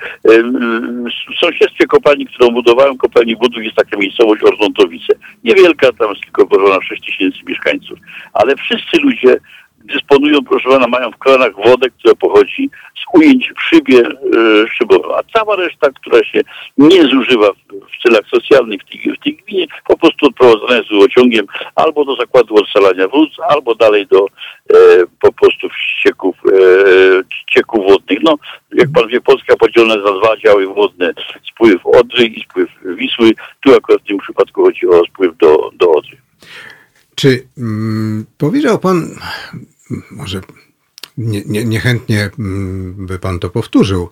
W sąsiedztwie kopalni, którą budowałem, kopalni Budów jest taka miejscowość Ordontowice. Niewielka, tam jest tylko ponad 6 tysięcy mieszkańców. Ale wszyscy ludzie dysponują, proszę pana, mają w kranach wodę, która pochodzi z ujęć w szybie e, a cała reszta, która się nie zużywa w celach socjalnych w tej, w tej gminie, po prostu odprowadzana jest rurociągiem albo do zakładu odsalania wód, albo dalej do e, po prostu ścieków, e, ścieków wodnych. No, jak pan wie, Polska podzielona jest na dwa działy wodne, spływ Odry i spływ Wisły. Tu akurat w tym przypadku chodzi o spływ do, do Odry. Czy mm, powiedział pan, może nie, nie, niechętnie mm, by pan to powtórzył.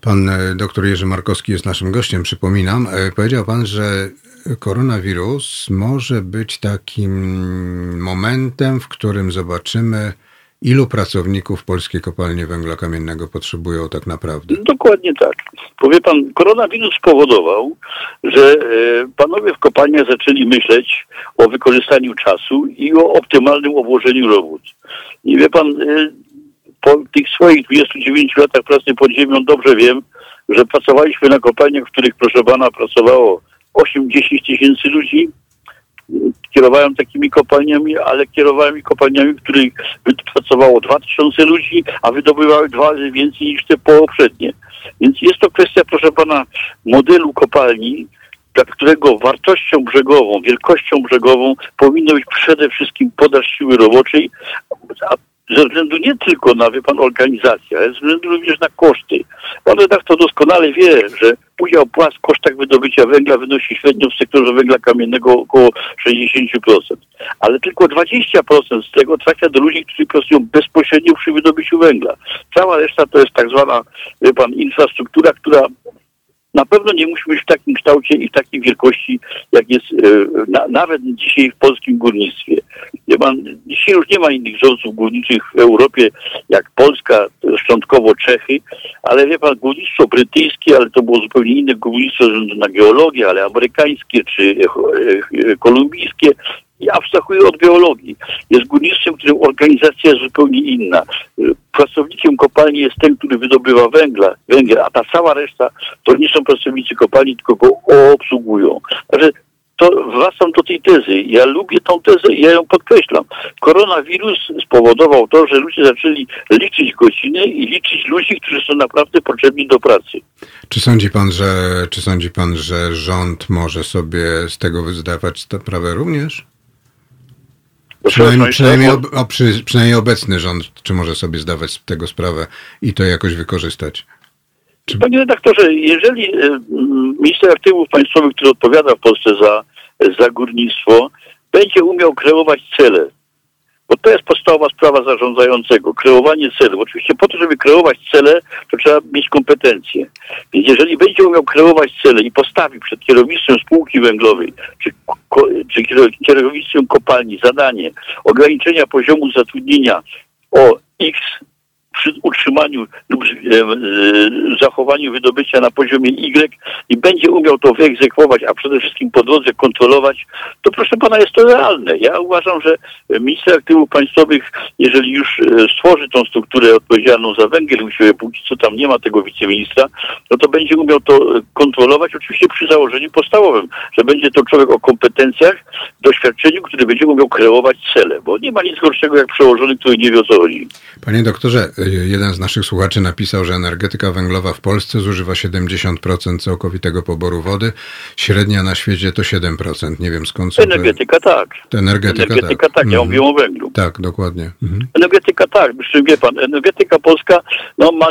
Pan e, doktor Jerzy Markowski jest naszym gościem, przypominam. E, powiedział pan, że koronawirus może być takim momentem, w którym zobaczymy Ilu pracowników polskie kopalnie węgla kamiennego potrzebują tak naprawdę? Dokładnie tak. Powie pan, koronawirus spowodował, że e, panowie w kopalniach zaczęli myśleć o wykorzystaniu czasu i o optymalnym obłożeniu robót. I wie pan, e, po tych swoich 29 latach pracy pod ziemią dobrze wiem, że pracowaliśmy na kopalniach, w których proszę pana pracowało 8-10 tysięcy ludzi, kierowałem takimi kopalniami, ale kierowałem kopalniami, w których pracowało 2000 ludzi, a wydobywały dwa razy więcej niż te poprzednie. Więc jest to kwestia, proszę pana, modelu kopalni, dla którego wartością brzegową, wielkością brzegową powinno być przede wszystkim podaż siły roboczej, a ze względu nie tylko na, wie pan, organizację, ale ze względu również na koszty. Pan redaktor doskonale wie, że udział płac w kosztach wydobycia węgla wynosi średnio w sektorze węgla kamiennego około 60%. Ale tylko 20% z tego trafia do ludzi, którzy pracują bezpośrednio przy wydobyciu węgla. Cała reszta to jest tak zwana, wie pan, infrastruktura, która Na pewno nie musi być w takim kształcie i w takiej wielkości, jak jest e, na, nawet dzisiaj w polskim górnictwie. Wie pan, dzisiaj już nie ma innych wzorców górniczych w Europie, jak Polska, szczątkowo Czechy, ale wie pan, górnictwo brytyjskie, ale to było zupełnie inne górnictwo ze względu na geologię, ale amerykańskie czy e, e, kolumbijskie, i abstrahuję od geologii. Jest górnictwem, którym organizacja jest zupełnie inna. Pracownikiem kopalni jest ten, który wydobywa węgla, węgiel, a ta cała reszta to nie są pracownicy kopalni, tylko go obsługują. Także to wracam do tej tezy. Ja lubię tą tezę i ja ją podkreślam. Koronawirus spowodował to, że ludzie zaczęli liczyć godziny i liczyć ludzi, którzy są naprawdę potrzebni do pracy. Czy sądzi pan, że, czy sądzi pan, że rząd może sobie z tego wyzdawać sprawę również? Przynajmniej, przynajmniej, ob, o, przy, przynajmniej obecny rząd, czy może sobie zdawać z tego sprawę i to jakoś wykorzystać? Czy... Panie redaktorze, jeżeli e, minister aktywów państwowych, który odpowiada w Polsce za, za górnictwo, będzie umiał kreować cele, bo to jest podstawowa sprawa zarządzającego, kreowanie celów. Oczywiście po to, żeby kreować cele, to trzeba mieć kompetencje. Więc jeżeli będzie umiał kreować cele i postawi przed kierownictwem spółki węglowej, czy, czy kierownictwem kopalni zadanie ograniczenia poziomu zatrudnienia o X przy utrzymaniu lub e, e, zachowaniu wydobycia na poziomie Y i będzie umiał to wyegzekwować, a przede wszystkim po drodze kontrolować, to proszę pana jest to realne. Ja uważam, że minister aktywów państwowych, jeżeli już e, stworzy tą strukturę odpowiedzialną za węgiel siebie, póki co tam nie ma tego wiceministra, no to będzie umiał to kontrolować, oczywiście przy założeniu podstawowym, że będzie to człowiek o kompetencjach, doświadczeniu, który będzie umiał kreować cele, bo nie ma nic gorszego jak przełożony, który nie wie o co chodzi. Panie doktorze, jeden z naszych słuchaczy napisał, że energetyka węglowa w Polsce zużywa 70% całkowitego poboru wody. Średnia na świecie to 7%. Nie wiem skąd są Energetyka te... tak. To energetyka, energetyka tak. tak. Ja mhm. mówię o węglu. Tak, dokładnie. Mhm. Energetyka tak. Zresztą wie pan, energetyka polska no, ma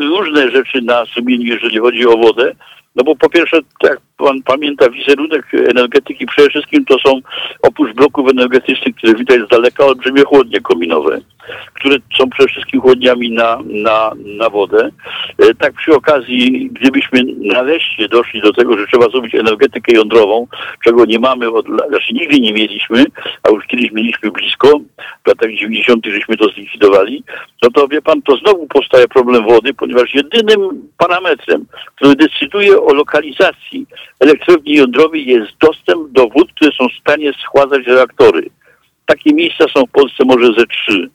różne rzeczy na sumieniu, jeżeli chodzi o wodę. No bo po pierwsze, jak pan pamięta, wizerunek energetyki przede wszystkim to są oprócz bloków energetycznych, które widać z daleka, olbrzymie chłodnie kominowe, które są przede wszystkim chłodniami na, na, na wodę. E, tak przy okazji, gdybyśmy nareszcie doszli do tego, że trzeba zrobić energetykę jądrową, czego nie mamy, od, znaczy nigdy nie mieliśmy, a już kiedyś mieliśmy blisko, w latach 90. żeśmy to zlikwidowali, no to wie pan, to znowu powstaje problem wody, ponieważ jedynym parametrem, który decyduje o lokalizacji elektrowni jądrowej jest dostęp do wód, które są w stanie schładzać reaktory. Takie miejsca są w Polsce może ze trzy.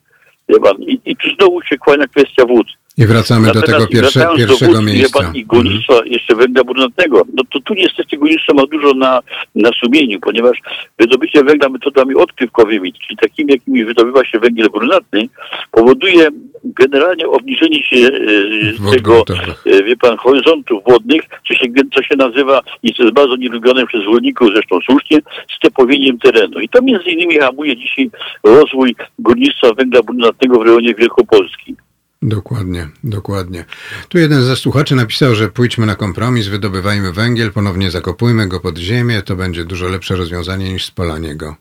I, i tu znowu się kłania kwestia wód. I wracamy Natomiast do tego pierwsze, pierwszego wód, miejsca. Pan, I górnictwa mhm. jeszcze węgla brunatnego. No to tu niestety górnictwo ma dużo na, na sumieniu, ponieważ wydobycie węgla metodami odkrywkowymi, czyli takimi, jakimi wydobywa się węgiel brunatny, powoduje generalnie obniżenie się e, tego, e, wie pan, horyzontów wodnych, co się, co się nazywa, i co jest bardzo nielubione przez rolników, zresztą słusznie, stepowieniem terenu. I to między innymi hamuje dzisiaj rozwój górnictwa węgla brunatnego w rejonie Wielkopolski. Dokładnie, dokładnie. Tu jeden ze słuchaczy napisał, że pójdźmy na kompromis, wydobywajmy węgiel, ponownie zakopujmy go pod ziemię, to będzie dużo lepsze rozwiązanie niż spalanie go.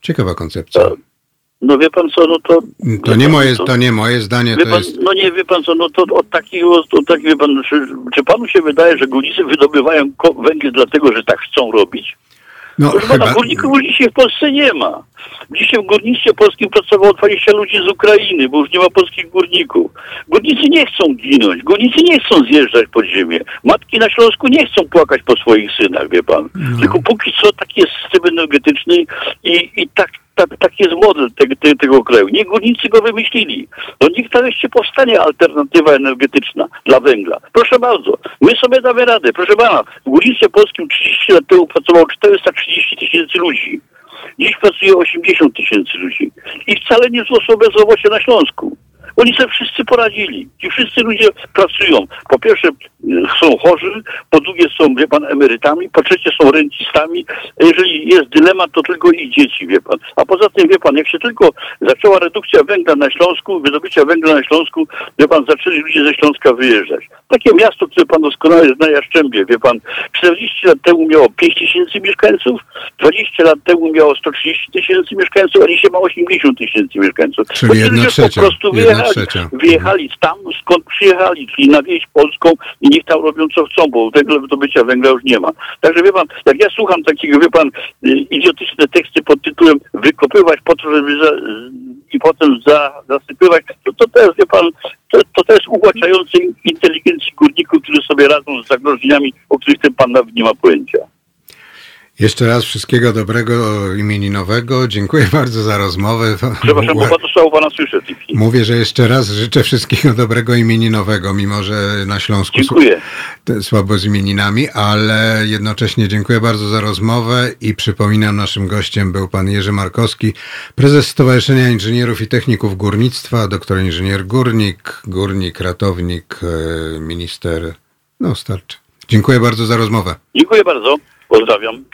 Ciekawa koncepcja. No wie pan co, no to... To nie, pan, moje, to, nie moje zdanie, to pan, jest... No nie, wie pan co, no to od takiego, od takiego pan, czy, czy panu się wydaje, że górnicy wydobywają węgiel dlatego, że tak chcą robić? No, Proszę chyba... górników już dzisiaj w Polsce nie ma. Dzisiaj w górnictwie polskim pracowało 20 ludzi z Ukrainy, bo już nie ma polskich górników. Górnicy nie chcą ginąć, górnicy nie chcą zjeżdżać pod ziemię. Matki na Śląsku nie chcą płakać po swoich synach, wie pan. No. Tylko póki co taki jest system energetyczny i, i tak tak, tak jest model te, te, tego kraju. Nie górnicy go wymyślili. No niech nareszcie powstanie alternatywa energetyczna dla węgla. Proszę bardzo, my sobie damy radę. Proszę pana, w górnictwie polskim 30 lat temu pracowało 430 tysięcy ludzi. Dziś pracuje 80 tysięcy ludzi. I wcale nie wzrosło bezrobocie na Śląsku. Oni sobie wszyscy poradzili. Ci wszyscy ludzie pracują. Po pierwsze są chorzy, po drugie są, wie pan, emerytami, po trzecie są rencistami. Jeżeli jest dylemat, to tylko ich dzieci, wie pan. A poza tym, wie pan, jak się tylko zaczęła redukcja węgla na Śląsku, wydobycia węgla na Śląsku, wie pan, zaczęli ludzie ze Śląska wyjeżdżać. Takie miasto, które pan doskonale zna, Jaszczębie, wie pan, 40 lat temu miało 5 tysięcy mieszkańców, 20 lat temu miało 130 tysięcy mieszkańców, a dzisiaj ma 80 tysięcy mieszkańców. Czyli jedna trzecia. Po prostu wyjechali wyjechali, wyjechali tam, skąd przyjechali, czyli na wieś polską i niech tam robią co chcą, bo węgla wydobycia węgla już nie ma. Także wie pan, jak ja słucham takiego, wie pan, y, idiotyczne teksty pod tytułem wykopywać po to, żeby za, i potem za, zasypywać, to, to też, wie pan, to, to też uwłaczające inteligencji górników, którzy sobie radzą z zagrożeniami, o których ten pan nawet nie ma pojęcia. Jeszcze raz wszystkiego dobrego imieninowego. Dziękuję bardzo za rozmowę. Przepraszam, bo bardzo słabo pana słyszę. Mówię, że jeszcze raz życzę wszystkiego dobrego imieninowego, mimo że na Śląsku dziękuję. słabo z imieninami, ale jednocześnie dziękuję bardzo za rozmowę i przypominam, naszym gościem był pan Jerzy Markowski, prezes Stowarzyszenia Inżynierów i Techników Górnictwa, doktor inżynier górnik, górnik, ratownik, e, minister. No, starczy. Dziękuję bardzo za rozmowę. Dziękuję bardzo. Pozdrawiam.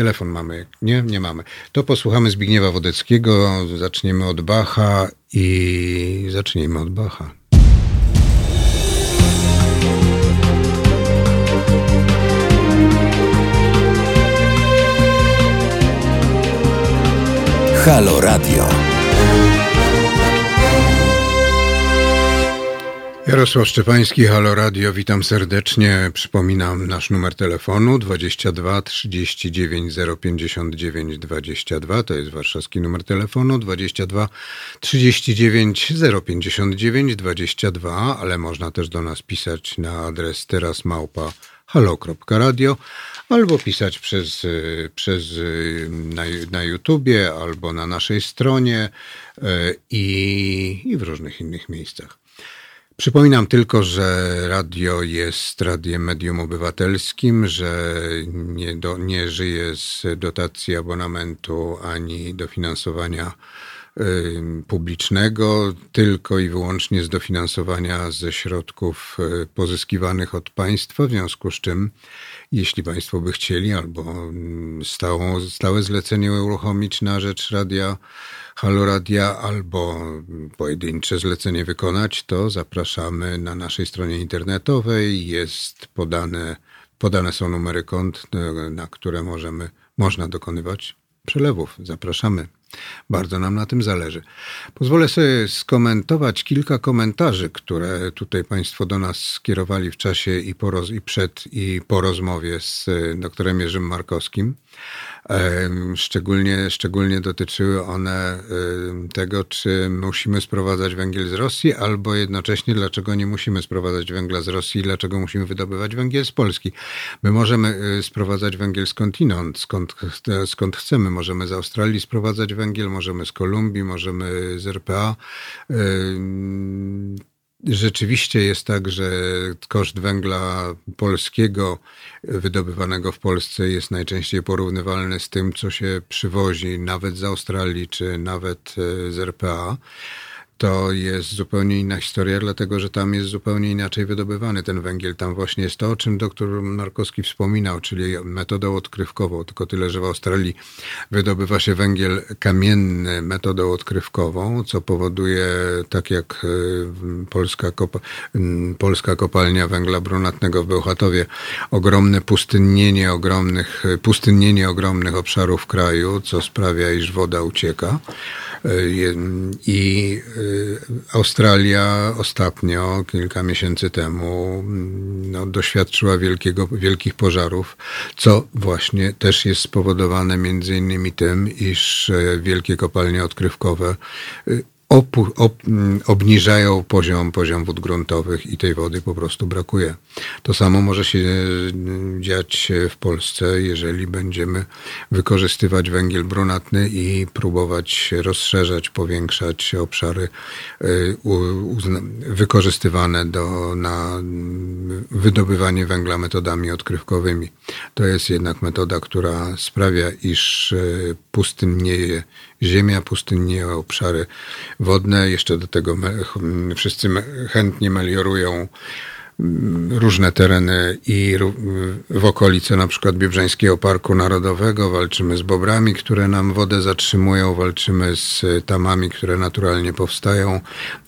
Telefon mamy. Nie, nie mamy. To posłuchamy Zbigniewa Wodeckiego. Zaczniemy od Bacha i zacznijmy od Bacha. Halo Radio. Jarosław Szczepański, Halo Radio, witam serdecznie. Przypominam nasz numer telefonu 22 39 059 22, to jest warszawski numer telefonu 22 39 059 22, ale można też do nas pisać na adres teraz małpa halo.radio albo pisać przez, przez na, na YouTubie albo na naszej stronie e, i, i w różnych innych miejscach. Przypominam tylko, że radio jest radiem medium obywatelskim, że nie, do, nie żyje z dotacji abonamentu ani dofinansowania y, publicznego, tylko i wyłącznie z dofinansowania ze środków y, pozyskiwanych od państwa, w związku z czym jeśli Państwo by chcieli, albo mm, stałą, stałe zlecenie uruchomić na rzecz radia Haloradia albo pojedyncze zlecenie wykonać, to zapraszamy na naszej stronie internetowej. Jest podane, podane są numery kont, na które możemy, można dokonywać przelewów. Zapraszamy. Bardzo nam na tym zależy. Pozwolę sobie skomentować kilka komentarzy, które tutaj Państwo do nas skierowali w czasie i, po roz, i przed i po rozmowie z doktorem Jerzym Markowskim. Szczególnie, szczególnie dotyczyły one tego, czy musimy sprowadzać węgiel z Rosji, albo jednocześnie dlaczego nie musimy sprowadzać węgla z Rosji, dlaczego musimy wydobywać węgiel z Polski. My możemy y, sprowadzać węgiel skądinąd, skąd, skąd chcemy. Możemy z Australii sprowadzać węgiel, możemy z Kolumbii, możemy z RPA. Rzeczywiście jest tak, że koszt węgla polskiego wydobywanego w Polsce jest najczęściej porównywalny z tym, co się przywozi nawet z Australii czy nawet e, z RPA to jest zupełnie inna historia, dlatego że tam jest zupełnie inaczej wydobywany ten węgiel. Tam właśnie jest to, o czym doktor Markowski wspominał, czyli metodą odkrywkową. Tylko tyle, że w Australii wydobywa się węgiel kamienny metodą odkrywkową, co powoduje, tak jak y, polska, polska kopalnia węgla brunatnego w Bełchatowie, ogromne pustynnienie ogromnych, pustynnienie ogromnych obszarów kraju, co sprawia, iż woda ucieka. Y, I y, Australia ostatnio, kilka miesięcy temu, no, doświadczyła wielkiego, wielkich pożarów, co właśnie też jest spowodowane między innymi tym, iż e, wielkie kopalnie odkrywkowe y, obniżają poziom, poziom wód gruntowych i tej wody po prostu brakuje. To samo może się dziać w Polsce, jeżeli będziemy wykorzystywać węgiel brunatny i próbować rozszerzać, powiększać obszary y, wykorzystywane do, na wydobywanie węgla metodami odkrywkowymi. To jest jednak metoda, która sprawia, iż y, pustynnieje ziemia, pustynnieje obszary wodne. Jeszcze do tego wszyscy chętnie meliorują różne tereny i w okolice na przykład Biebrzańskiego Parku Narodowego. Walczymy z bobrami, które nam wodę zatrzymują, walczymy z tamami, które naturalnie powstają.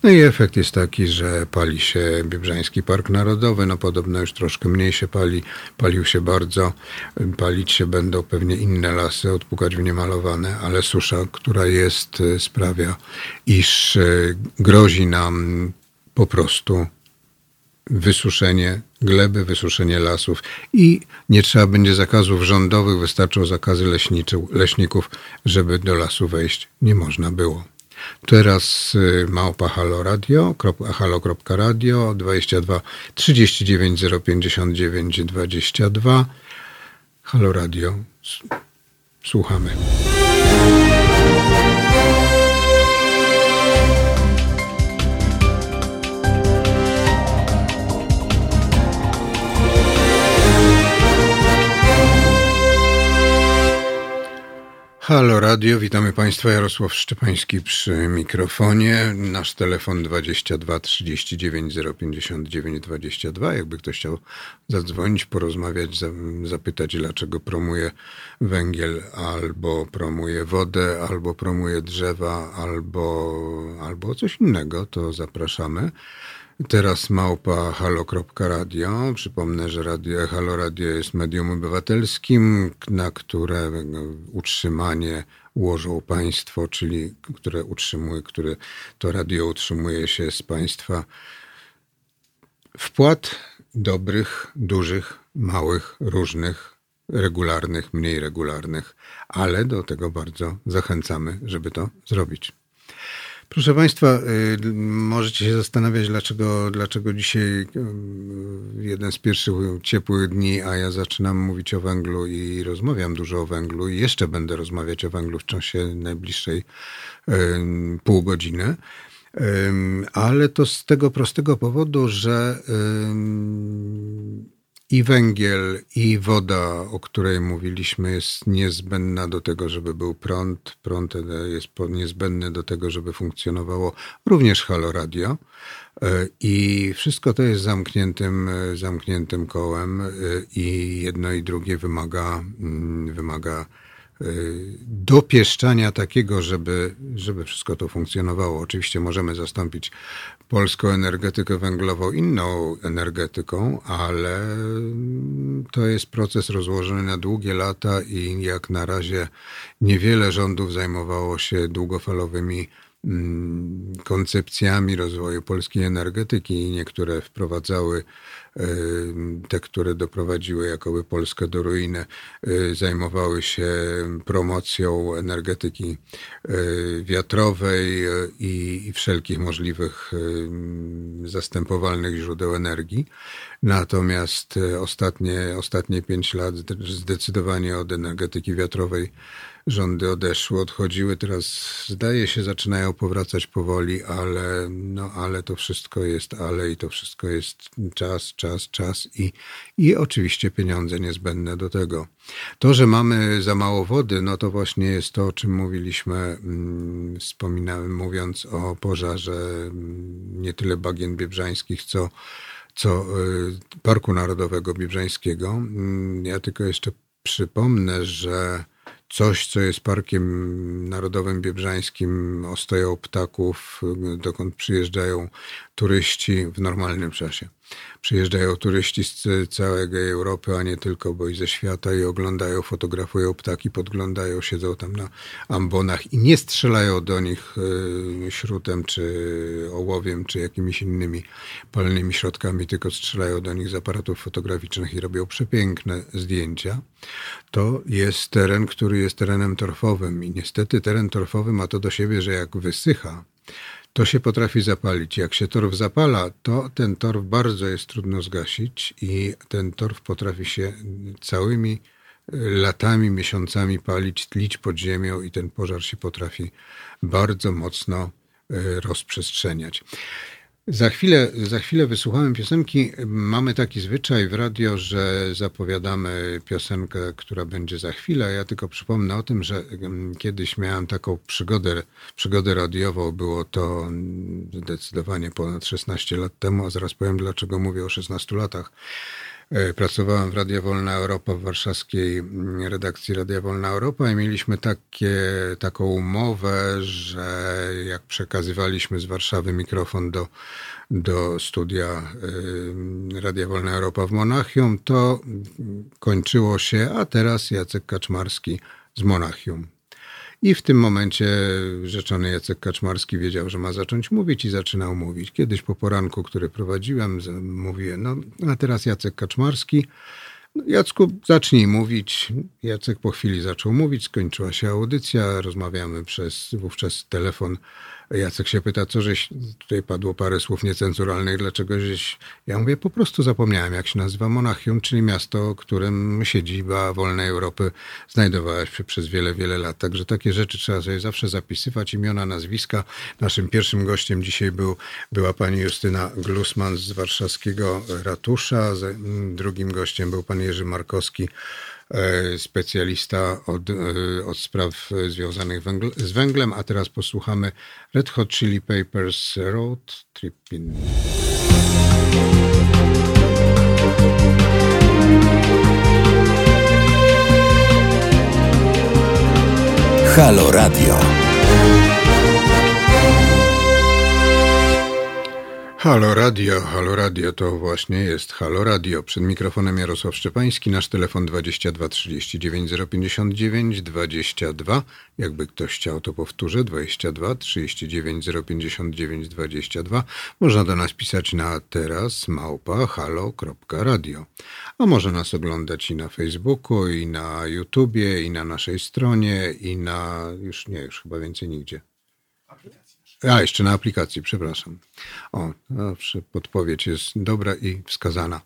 No i efekt jest taki, że pali się Biebrzański Park Narodowy. No podobno już troszkę mniej się pali, palił się bardzo. Palić się będą pewnie inne lasy, odpukać w niemalowane, ale susza, która jest, sprawia, iż e, grozi nam po prostu wysuszenie gleby, wysuszenie lasów i nie trzeba będzie zakazów rządowych, wystarczą zakazy leśników, żeby do lasu wejść nie można było. Teraz y, małpa halo radio, halo.radio 22 39 059 22 Halo Radio. Słuchamy. Halo Radio, witamy Państwa. Jarosław Szczepański przy mikrofonie. Nasz telefon 22 39 059 22. Jakby ktoś chciał zadzwonić, porozmawiać, zapytać, dlaczego promuje węgiel, albo promuje wodę, albo promuje drzewa, albo, albo coś innego, to zapraszamy. Teraz małpa halo.radio. Przypomnę, że radio, Halo Radio jest medium obywatelskim, na które utrzymanie ułożą państwo, czyli które utrzymuje, które to radio utrzymuje się z państwa wpłat dobrych, dużych, małych, różnych, regularnych, mniej regularnych, ale do tego bardzo zachęcamy, żeby to zrobić. Proszę Państwa, y, możecie się zastanawiać, dlaczego, dlaczego dzisiaj y, jeden z pierwszych ciepłych dni, a ja zaczynam mówić o węglu i rozmawiam dużo o węglu i jeszcze będę rozmawiać o węglu w czasie najbliższej y, pół godziny. Ale to z tego prostego powodu, że i węgiel, i woda, o której mówiliśmy, jest niezbędna do tego, żeby był prąd. Prąd jest niezbędny do tego, żeby funkcjonowało również halo radio. E, I wszystko to jest zamkniętym, zamkniętym kołem e, i jedno i drugie wymaga, mm, wymaga dopieszczania takiego, żeby, żeby wszystko to funkcjonowało. Oczywiście możemy zastąpić polską energetykę węglową inną energetyką, ale to jest proces rozłożony na długie lata i jak na razie niewiele rządów zajmowało się długofalowymi mm, koncepcjami rozwoju polskiej energetyki i niektóre wprowadzały te, które doprowadziły jakoby Polskę do ruiny, y, zajmowały się promocją energetyki y, wiatrowej y, i wszelkich możliwych zastępowalnych źródeł energii. Natomiast ostatnie, ostatnie pięć lat zdecydowanie od energetyki wiatrowej rządy odeszły, odchodziły, teraz zdaje się zaczynają powracać powoli, ale, no, ale to wszystko jest ale i to wszystko jest czas, czas, czas i, i oczywiście pieniądze niezbędne do tego. To, że mamy za mało wody, no to właśnie jest to, o czym mówiliśmy, mm, wspominałem mówiąc o pożarze mm, nie tyle bagien biebrzańskich, co co y, Parku Narodowego Biebrzańskiego. Mm, ja tylko jeszcze przypomnę, że coś, co jest Parkiem Narodowym Biebrzańskim, ostoją ptaków, dokąd przyjeżdżają turyści w normalnym czasie. Przyjeżdżają turyści z całej Europy, a nie tylko, bo i ze świata i oglądają, fotografują ptaki, podglądają, siedzą tam na ambonach i nie strzelają do nich e, śrutem, czy ołowiem, czy jakimiś innymi palnymi środkami, tylko strzelają do nich z aparatów fotograficznych i robią przepiękne zdjęcia. To jest teren, który jest terenem torfowym i niestety teren torfowy ma to do siebie, że jak wysycha, to się potrafi zapalić. Jak się torf zapala, to ten torf bardzo jest trudno zgasić i ten torf potrafi się całymi e, latami, miesiącami palić, tlić pod ziemią i ten pożar się potrafi bardzo mocno e, rozprzestrzeniać. Za chwilę, za chwilę wysłuchałem piosenki. Mamy taki zwyczaj w radio, że zapowiadamy piosenkę, która będzie za chwilę. Ja tylko przypomnę o tym, że kiedyś miałem taką przygodę, przygodę radiową. Było to zdecydowanie ponad 16 lat temu, a zaraz powiem, dlaczego mówię o 16 latach. E, pracowałem w Radio Wolna Europa w warszawskiej mm, redakcji Radia Wolna Europa i mieliśmy takie, taką umowę, że jak przekazywaliśmy z Warszawy mikrofon do, do studia y, Radia Wolna Europa w Monachium, to kończyło się, a teraz Jacek Kaczmarski z Monachium. I w tym momencie rzeczony Jacek Kaczmarski wiedział, że ma zacząć mówić i zaczynał mówić. Kiedyś po poranku, który prowadziłem, mówiłem, no a teraz Jacek Kaczmarski. No, Jacku, zacznij mówić. Jacek po chwili zaczął mówić, skończyła się audycja, rozmawiamy przez wówczas telefon Jacek się pyta, co żeś, tutaj padło parę słów niecenzuralnych, dlaczego żeś, ja mówię, po prostu zapomniałem, jak się nazywa Monachium, czyli miasto, którym siedziba wolnej Europy znajdowała się przez wiele, wiele lat. Także takie rzeczy trzeba sobie zawsze zapisywać, imiona, nazwiska. Naszym pierwszym gościem dzisiaj był, była pani Justyna Glusman z warszawskiego ratusza, drugim gościem był pan Jerzy Markowski, specjalista od, e, od spraw związanych z węglem, a teraz posłuchamy Red Hot Chili Peppers Road Tripping. Halo Radio. Halo Radio, Halo Radio to właśnie jest Halo Radio. Przed mikrofonem Jarosław Szczepański, nasz telefon 22 39 059 22. Jakby ktoś chciał, to powtórzę 22 39 059 22. Można do nas pisać na teraz małpa halo.radio. A może nas oglądać i na Facebooku, i na YouTubie, i na naszej stronie, i na już nie, już chyba więcej nigdzie. A, jeszcze na aplikacji, przepraszam. O, zawsze podpowiedź jest dobra i wskazana.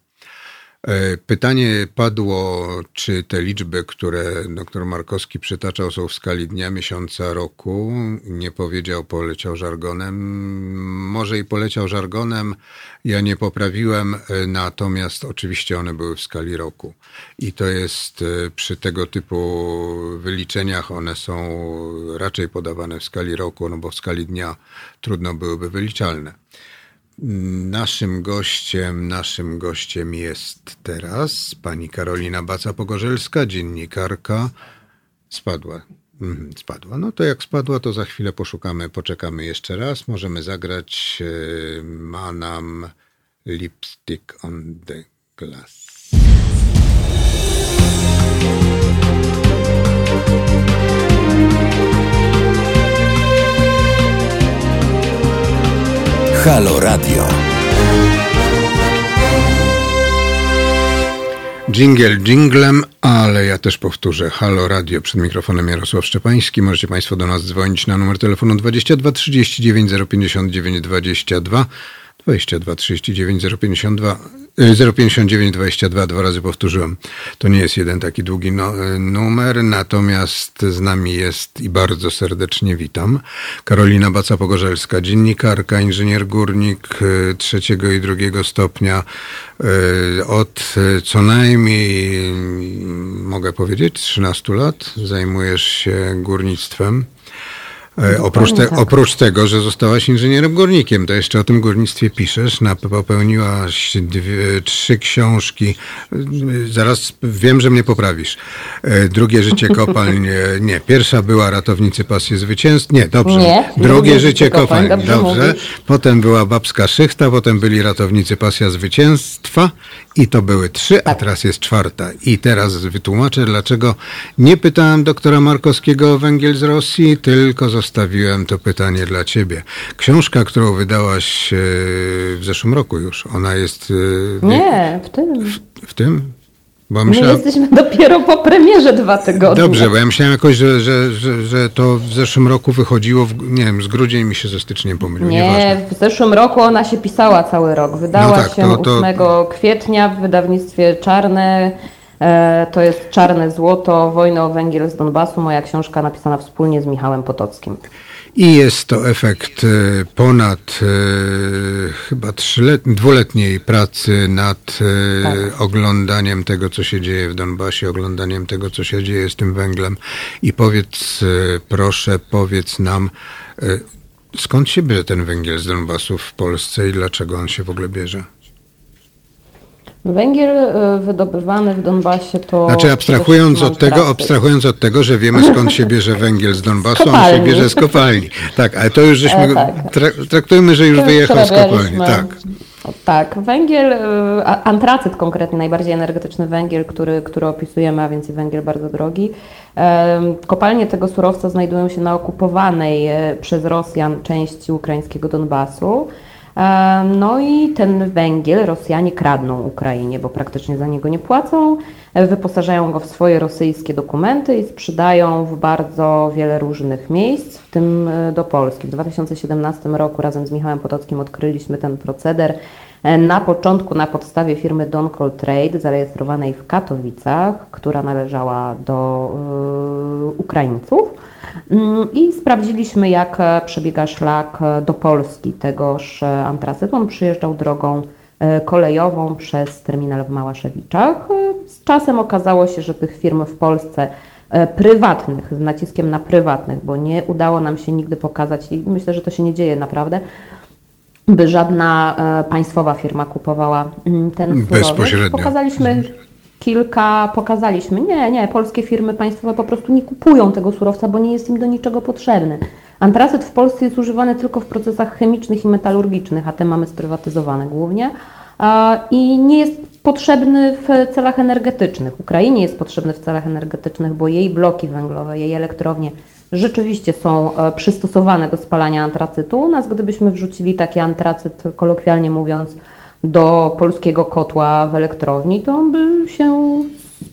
E, pytanie padło, czy te liczby, które dr Markowski przytaczał, są w skali dnia, miesiąca, roku. Nie powiedział, poleciał żargonem. Może i poleciał żargonem, ja nie poprawiłem, e, natomiast oczywiście one były w skali roku. I to jest e, przy tego typu wyliczeniach, one są raczej podawane w skali roku, no bo w skali dnia trudno byłyby wyliczalne. Naszym gościem, naszym gościem jest teraz pani Karolina Baca-Pogorzelska, dziennikarka. Spadła. Mhm, spadła. No to jak spadła, to za chwilę poszukamy, poczekamy jeszcze raz. Możemy zagrać e, Manam Lipstick on the Glass. Halo Radio. Jingle jinglem, ale ja też powtórzę. Halo Radio przed mikrofonem Jarosław Szczepański. Możecie Państwo do nas dzwonić na numer telefonu 22 39 059 22 22 39 052 059 22 dwa razy powtórzyłem. To nie jest jeden taki długi no, y, numer, natomiast z nami jest i bardzo serdecznie witam Karolina Baca-Pogorzelska, dziennikarka, inżynier górnik y, trzeciego i drugiego stopnia. Y, od co najmniej, mogę powiedzieć, 13 lat zajmujesz się górnictwem. E, oprócz, te, tak. oprócz tego, że zostałaś inżynierem górnikiem, to jeszcze o tym górnictwie piszesz. Na, popełniłaś dwie, trzy książki. Zaraz wiem, że mnie poprawisz. E, drugie życie kopalń. Nie, pierwsza była Ratownicy Pasje Zwycięstw. Nie, dobrze. Nie, Drugie życie kopalń. Dobrze. dobrze. Potem była Babska Szychta, potem byli Ratownicy Pasja Zwycięstwa i to były trzy, a tak. teraz jest czwarta. I teraz wytłumaczę, dlaczego nie pytałem doktora Markowskiego o węgiel z Rosji, tylko zostawiłem to pytanie dla ciebie. Książka, którą wydałaś e, w zeszłym roku już, ona jest... E, nie, w tym. W, w tym? Bo myślałem... My jesteśmy dopiero po premierze dwa tygodnie. Dobrze, bo ja myślałem jakoś, że, że, że, że to w zeszłym roku wychodziło, w, nie wiem, z grudzień mi się ze styczniem pomyliło. Nie, Nieważne. w zeszłym roku ona się pisała cały rok. Wydała no tak, się to, to... 8 kwietnia w wydawnictwie Czarne. E, to jest Czarne Złoto, Wojna o węgiel z Donbasu, moja książka napisana wspólnie z Michałem Potockim. I jest to efekt e, ponad e, chyba dwuletniej pracy nad e, tak. oglądaniem tego, co się dzieje w Donbasie, oglądaniem tego, co się dzieje z tym węglem. I powiedz, proszę, powiedz nam, skąd się bierze ten węgiel z Donbasu w Polsce i dlaczego on się w ogóle bierze? Węgiel e, wydobywany w Donbasie to. Znaczy, abstrahując od, tego, abstrahując od tego, że wiemy skąd się bierze węgiel z Donbasu, on się bierze z kopalni. Tak, ale to już żeśmy. E, tak. Traktujmy, że już wyjechał z kopalni. Tak. Tak, węgiel, e, antracyt konkretnie, najbardziej energetyczny węgiel, który, który opisujemy, a więc i węgiel bardzo drogi. Kopalnie tego surowca znajdują się na okupowanej przez Rosjan części ukraińskiego Donbasu. No i ten węgiel Rosjanie kradną Ukrainie, bo praktycznie za niego nie płacą, wyposażają go w swoje rosyjskie dokumenty i sprzedają w bardzo wiele różnych miejsc, w tym e, do Polski. W 2017 roku razem z Michałem Potockim odkryliśmy ten proceder na początku na podstawie firmy Doncol Trade zarejestrowanej w Katowicach, która należała do y, Ukraińców. Mm, I sprawdziliśmy, jak e, przebiega szlak e, do Polski tegoż e, antracytu. On przyjeżdżał drogą kolejową przez terminal w Małaszewiczach. Z czasem okazało się, że tych firm w Polsce prywatnych, z naciskiem na prywatnych, bo nie udało nam się nigdy pokazać i myślę, że to się nie dzieje naprawdę, by żadna państwowa firma kupowała mm, ten surowiec. Bezpośrednio. Pokazaliśmy kilka pokazaliśmy. Nie, nie, polskie firmy państwowe po prostu nie kupują tego surowca, bo nie jest im do niczego potrzebny. Antracyt w Polsce jest używany tylko w procesach chemicznych i metalurgicznych, a te mamy sprywatyzowane głównie. I nie jest potrzebny w celach energetycznych. Ukrainie jest potrzebny w celach energetycznych, bo jej bloki węglowe, jej elektrownie rzeczywiście są e, przystosowane do spalania antracytu. U nas, gdybyśmy wrzucili taki antracyt, kolokwialnie mówiąc, do polskiego kotła w elektrowni, to on by się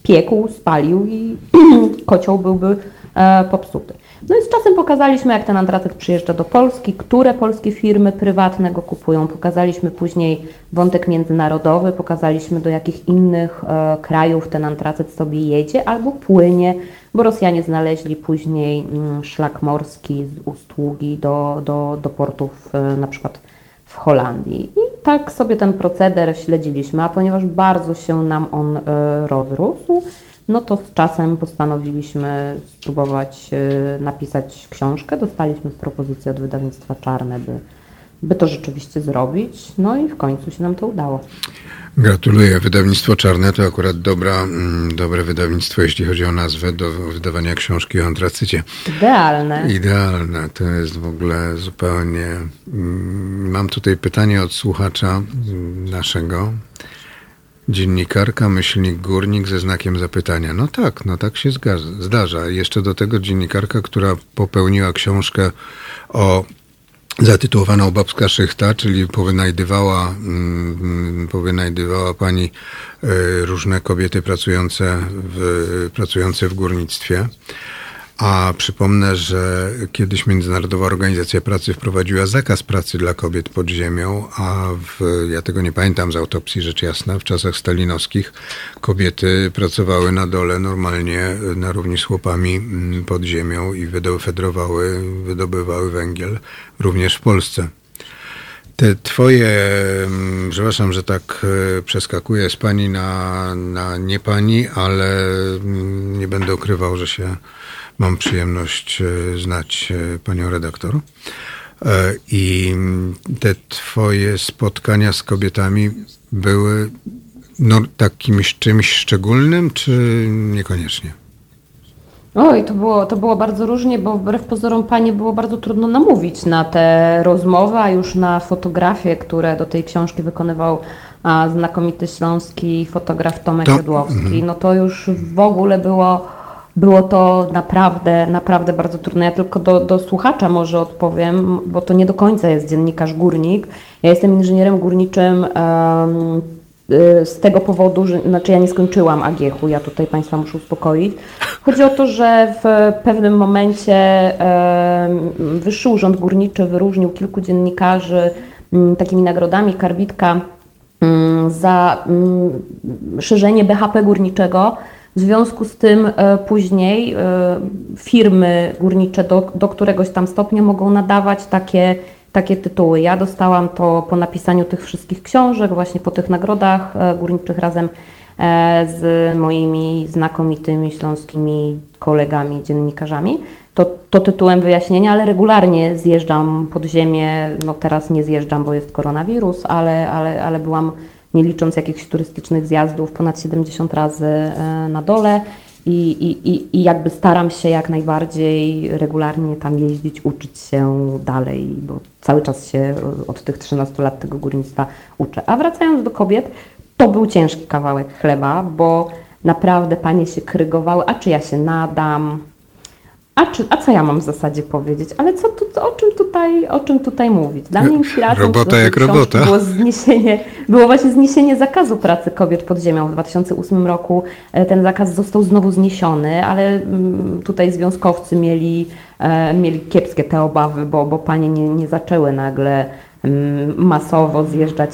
piekł, spalił i kocioł byłby e, popsuty. No i z czasem pokazaliśmy, jak ten antracyt przyjeżdża do Polski, które polskie firmy prywatne go kupują. Pokazaliśmy później wątek międzynarodowy, pokazaliśmy do jakich innych e, krajów ten antracyt sobie jedzie albo płynie, bo Rosjanie znaleźli później mm, szlak morski z Ustługi do, do, do portów e, na przykład w Holandii. I tak sobie ten proceder śledziliśmy, a ponieważ bardzo się nam on e, rozrósł, no to z czasem postanowiliśmy spróbować e, napisać książkę. Dostaliśmy propozycję od wydawnictwa Czarne, by, by to rzeczywiście zrobić. No i w końcu się nam to udało. Gratuluję. Wydawnictwo Czarne to akurat dobra, mm, dobre wydawnictwo, jeśli chodzi o nazwę do wydawania książki o antracycie. Idealne. Idealne. To jest w ogóle zupełnie... Mm, mam tutaj pytanie od słuchacza mm, naszego. Dziennikarka, myślnik górnik ze znakiem zapytania. No tak, no tak się zdarza. Jeszcze do tego dziennikarka, która popełniła książkę o zatytułowaną Babska Szychta, czyli powynajdywała, mm, powynajdywała pani e, różne kobiety pracujące w, pracujące w górnictwie. A przypomnę, że kiedyś Międzynarodowa Organizacja Pracy wprowadziła zakaz pracy dla kobiet pod ziemią, a w, ja tego nie pamiętam z autopsji, rzecz jasna, w czasach stalinowskich kobiety pracowały na dole normalnie na równi z chłopami mm, pod ziemią i wydofedrowały, wydobywały węgiel również w Polsce. Te twoje, mm, przepraszam, że tak e, przeskakuję z pani na, na nie pani, ale mm, nie będę ukrywał, że się Mam przyjemność e, znać e, panią redaktor. E, I te twoje spotkania z kobietami były no, takimś czymś szczególnym, czy niekoniecznie? Oj, to było, to było bardzo różnie, bo wbrew pozorom Panie było bardzo trudno namówić na te rozmowy, a już na fotografie, które do tej książki wykonywał znakomity śląski fotograf Tomek to, Jodłowski. Mm. No to już w ogóle było było to naprawdę, naprawdę bardzo trudne. Ja tylko do, do słuchacza może odpowiem, bo to nie do końca jest dziennikarz górnik. Ja jestem inżynierem górniczym um, z tego powodu, że znaczy ja nie skończyłam AGH-u, ja tutaj Państwa muszę uspokoić. Chodzi o to, że w pewnym momencie Wyższy Urząd Górniczy wyróżnił kilku dziennikarzy um, takimi nagrodami Karbitka za szerzenie BHP górniczego W związku z tym e, później e, firmy górnicze do, do któregoś tam stopnia mogą nadawać takie, takie tytuły. Ja dostałam to po napisaniu tych wszystkich książek, właśnie po tych nagrodach e, górniczych razem z moimi znakomitymi śląskimi kolegami, dziennikarzami. To, to tytułem wyjaśnienia, ale regularnie zjeżdżam pod ziemię. No teraz nie zjeżdżam, bo jest koronawirus, ale, ale, ale byłam nie licząc jakichś turystycznych zjazdów, ponad 70 razy e, na dole i, i, i jakby staram się jak najbardziej regularnie tam jeździć, uczyć się dalej, bo cały czas się e, od tych 13 lat tego górnictwa uczę. A wracając do kobiet, to był ciężki kawałek chleba, bo naprawdę panie się krygowały, a czy ja się nadam, a, czy, a co ja mam w zasadzie powiedzieć? Ale co tu, o, czym tutaj, o czym tutaj mówić? Dla mnie inspiracją robota jak robota. Było, zniesienie, było właśnie zniesienie zakazu pracy kobiet pod ziemią. W 2008 roku e, ten zakaz został znowu zniesiony, ale mm, tutaj związkowcy mieli, e, mieli kiepskie te obawy, bo, bo panie nie, nie zaczęły nagle mm, masowo zjeżdżać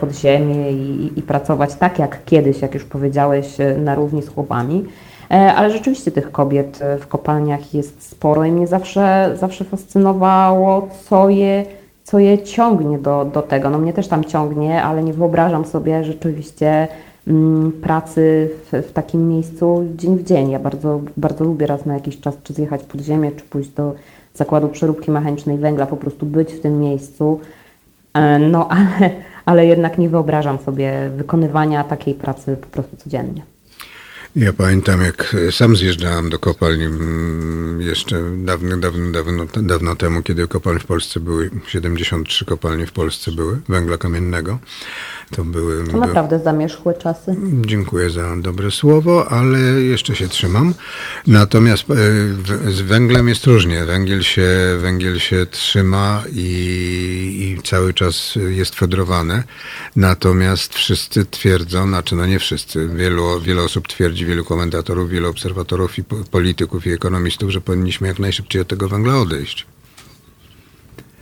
pod ziemię i, i pracować tak jak kiedyś, jak już powiedziałeś, e, na równi z chłopami. E, ale rzeczywiście tych kobiet e, w kopalniach jest sporo i mnie zawsze, zawsze fascynowało, co je, co je ciągnie do, do tego. No mnie też tam ciągnie, ale nie wyobrażam sobie rzeczywiście mm, pracy w, w, takim miejscu dzień w dzień. Ja bardzo, bardzo lubię raz na jakiś czas czy zjechać pod ziemię, czy pójść do zakładu przeróbki mechanicznej węgla, po prostu być w tym miejscu. E, no ale, ale jednak nie wyobrażam sobie wykonywania takiej pracy po prostu codziennie. Ja pamiętam, jak sam zjeżdżałem do kopalni mm, jeszcze dawno, dawno, dawno, dawno temu, kiedy kopalnie w Polsce były, 73 kopalnie w Polsce były, węgla kamiennego. To były... To naprawdę zamierzchłe czasy. Dziękuję za dobre słowo, ale jeszcze się trzymam. Natomiast e, z węglem jest różnie. Węgiel się, węgiel się trzyma i, i cały czas jest fedrowany. Natomiast wszyscy twierdzą, znaczy no nie wszyscy, wielu, wiele osób twierdzi, wielu komentatorów, wielu obserwatorów i polityków i ekonomistów, że powinniśmy jak najszybciej od tego węgla odejść.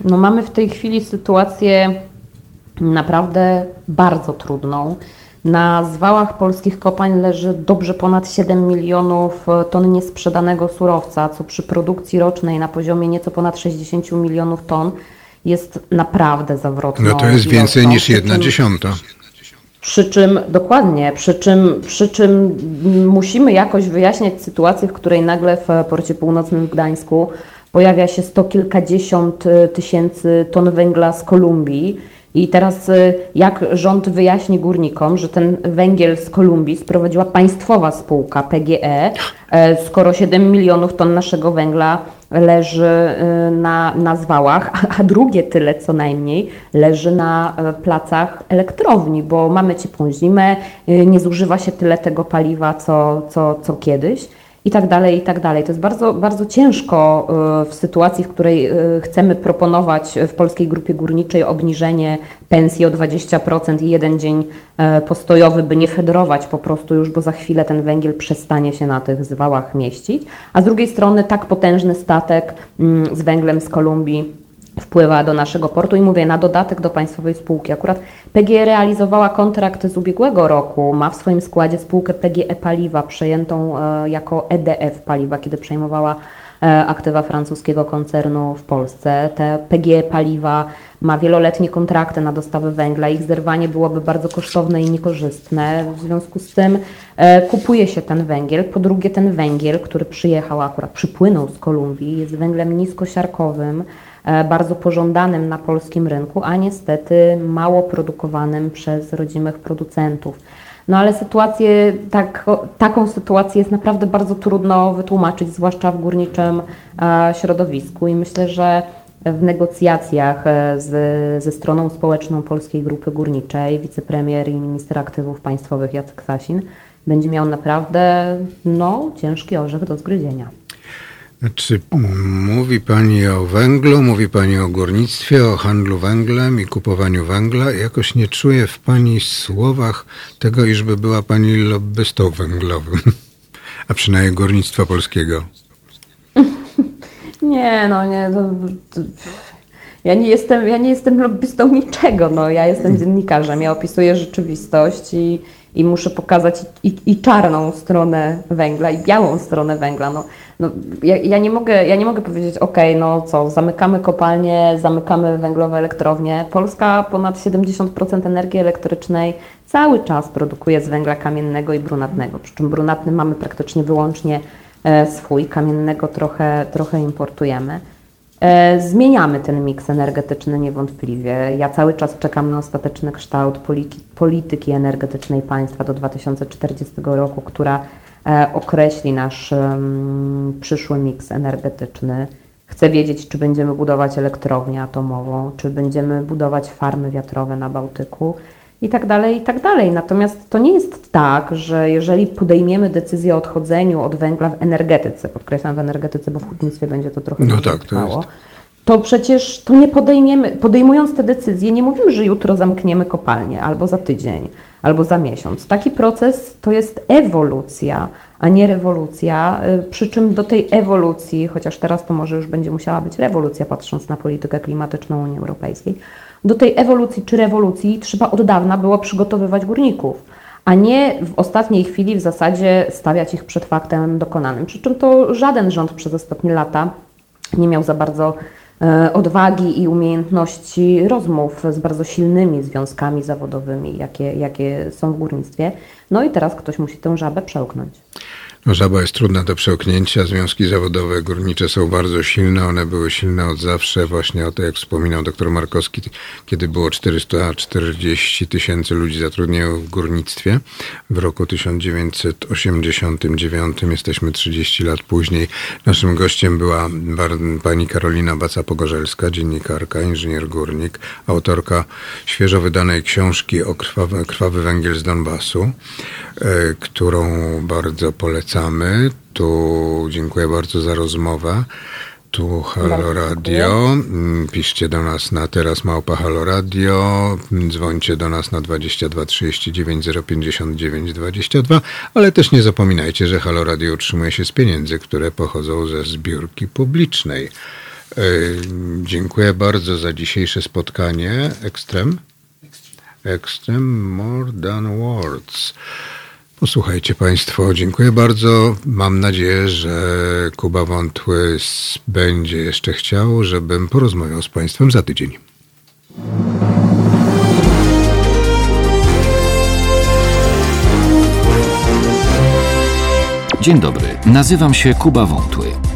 No mamy w tej chwili sytuację naprawdę bardzo trudną. Na zwałach polskich kopalń leży dobrze ponad 7 milionów ton niesprzedanego surowca, co przy produkcji rocznej na poziomie nieco ponad 60 milionów ton jest naprawdę zawrotną. No to jest więcej niż jedna dziesiąta. Przy czym, dokładnie, przy czym, przy czym musimy jakoś wyjaśniać sytuację, w której nagle w porcie północnym w Gdańsku pojawia się sto kilkadziesiąt tysięcy ton węgla z Kolumbii. I teraz y, jak rząd wyjaśni górnikom, że ten węgiel z Kolumbii sprowadziła państwowa spółka PGE, e, skoro 7 milionów ton naszego węgla leży y, na, na zwałach, a, drugie tyle co najmniej leży na e, placach elektrowni, bo mamy ciepłą zimę, y, nie zużywa się tyle tego paliwa co, co, co kiedyś i tak dalej, i tak dalej. To jest bardzo, bardzo ciężko y, w sytuacji, w której y, chcemy proponować w Polskiej Grupie Górniczej obniżenie pensji o 20% i jeden dzień e, postojowy, by nie federować po prostu już, bo za chwilę ten węgiel przestanie się na tych zwałach mieścić. A z drugiej strony tak potężny statek mm, z węglem z Kolumbii wpływa do naszego portu i mówię, na dodatek do państwowej spółki. Akurat PGE realizowała kontrakt z ubiegłego roku, ma w swoim składzie spółkę PGE Paliwa, przejętą e, jako EDF Paliwa, kiedy przejmowała e, aktywa francuskiego koncernu w Polsce. Te PGE Paliwa ma wieloletnie kontrakty na dostawę węgla, ich zerwanie byłoby bardzo kosztowne i niekorzystne. W związku z tym e, kupuje się ten węgiel. Po drugie, ten węgiel, który przyjechał akurat, przypłynął z Kolumbii, jest węglem niskosiarkowym, bardzo pożądanym na polskim rynku, a niestety mało produkowanym przez rodzimych producentów. No ale sytuację, tak, taką sytuację jest naprawdę bardzo trudno wytłumaczyć, zwłaszcza w górniczym e, środowisku i myślę, że w negocjacjach e, z, ze stroną społeczną Polskiej Grupy Górniczej wicepremier i minister aktywów państwowych Jacek Sasin będzie miał naprawdę no, ciężki orzech do zgryzienia. Czy mówi Pani o węglu, mówi Pani o górnictwie, o handlu węglem i kupowaniu węgla? Jakoś nie czuję w Pani słowach tego, iżby była Pani lobbystą węglowym, a przynajmniej górnictwa polskiego. Nie, no nie. To, to, ja nie jestem, ja nie jestem lobbystą niczego, no, ja jestem dziennikarzem, ja opisuję rzeczywistość i, i muszę pokazać i, i czarną stronę węgla, i białą stronę węgla. No, no, ja, ja, nie mogę, ja nie mogę powiedzieć, ok, no co, zamykamy kopalnie, zamykamy węglowe elektrownie. Polska ponad 70% energii elektrycznej cały czas produkuje z węgla kamiennego i brunatnego, przy czym brunatny mamy praktycznie wyłącznie e, swój, kamiennego trochę, trochę importujemy. E, zmieniamy ten miks energetyczny niewątpliwie. Ja cały czas czekam na ostateczny kształt polityki energetycznej państwa do 2040 roku, która e, określi nasz przyszły miks energetyczny. Chcę wiedzieć, czy będziemy budować elektrownię atomową, czy będziemy budować farmy wiatrowe na Bałtyku i tak dalej, i tak dalej. Natomiast to nie jest tak, że jeżeli podejmiemy decyzję o odchodzeniu od węgla w energetyce, podkreślam w energetyce, bo w hutnictwie będzie to trochę no tak, trwało, to, to przecież to nie podejmiemy, podejmując te decyzje, nie mówimy, że jutro zamkniemy kopalnię, albo za tydzień, albo za miesiąc. Taki proces to jest ewolucja, a nie rewolucja, y, przy czym do tej ewolucji, chociaż teraz to może już będzie musiała być rewolucja, patrząc na politykę klimatyczną Unii Europejskiej, do tej ewolucji czy rewolucji trzeba od dawna było przygotowywać górników, a nie w ostatniej chwili w zasadzie stawiać ich przed faktem dokonanym. Przy czym to żaden rząd przez ostatnie lata nie miał za bardzo e, odwagi i umiejętności rozmów z bardzo silnymi związkami zawodowymi, jakie, jakie są w górnictwie. No i teraz ktoś musi tę żabę przełknąć. Żaba jest trudna do przełknięcia. Związki zawodowe górnicze są bardzo silne. One były silne od zawsze. Właśnie o to, jak wspominał dr Markowski, kiedy było 440 tysięcy ludzi zatrudnionych w górnictwie. W roku 1989 jesteśmy 30 lat później. Naszym gościem była pani Karolina Baca-Pogorzelska, dziennikarka, inżynier górnik, autorka świeżo wydanej książki o krwawy, krwawy węgiel z Donbasu, e, którą bardzo polecam wracamy. Tu dziękuję bardzo za rozmowę. Tu Halo Radio. Mm, piszcie do nas na teraz małpa Halo Radio. Dzwońcie do nas na 22 39 059 22. Ale też nie zapominajcie, że Halo Radio utrzymuje się z pieniędzy, które pochodzą ze zbiórki publicznej. Yy, dziękuję bardzo za dzisiejsze spotkanie. Ekstrem? Ekstrem more than words. Posłuchajcie Państwo, dziękuję bardzo. Mam nadzieję, że Kuba Wątły będzie jeszcze chciał, żebym porozmawiał z Państwem za tydzień. Dzień dobry, nazywam się Kuba Wątły.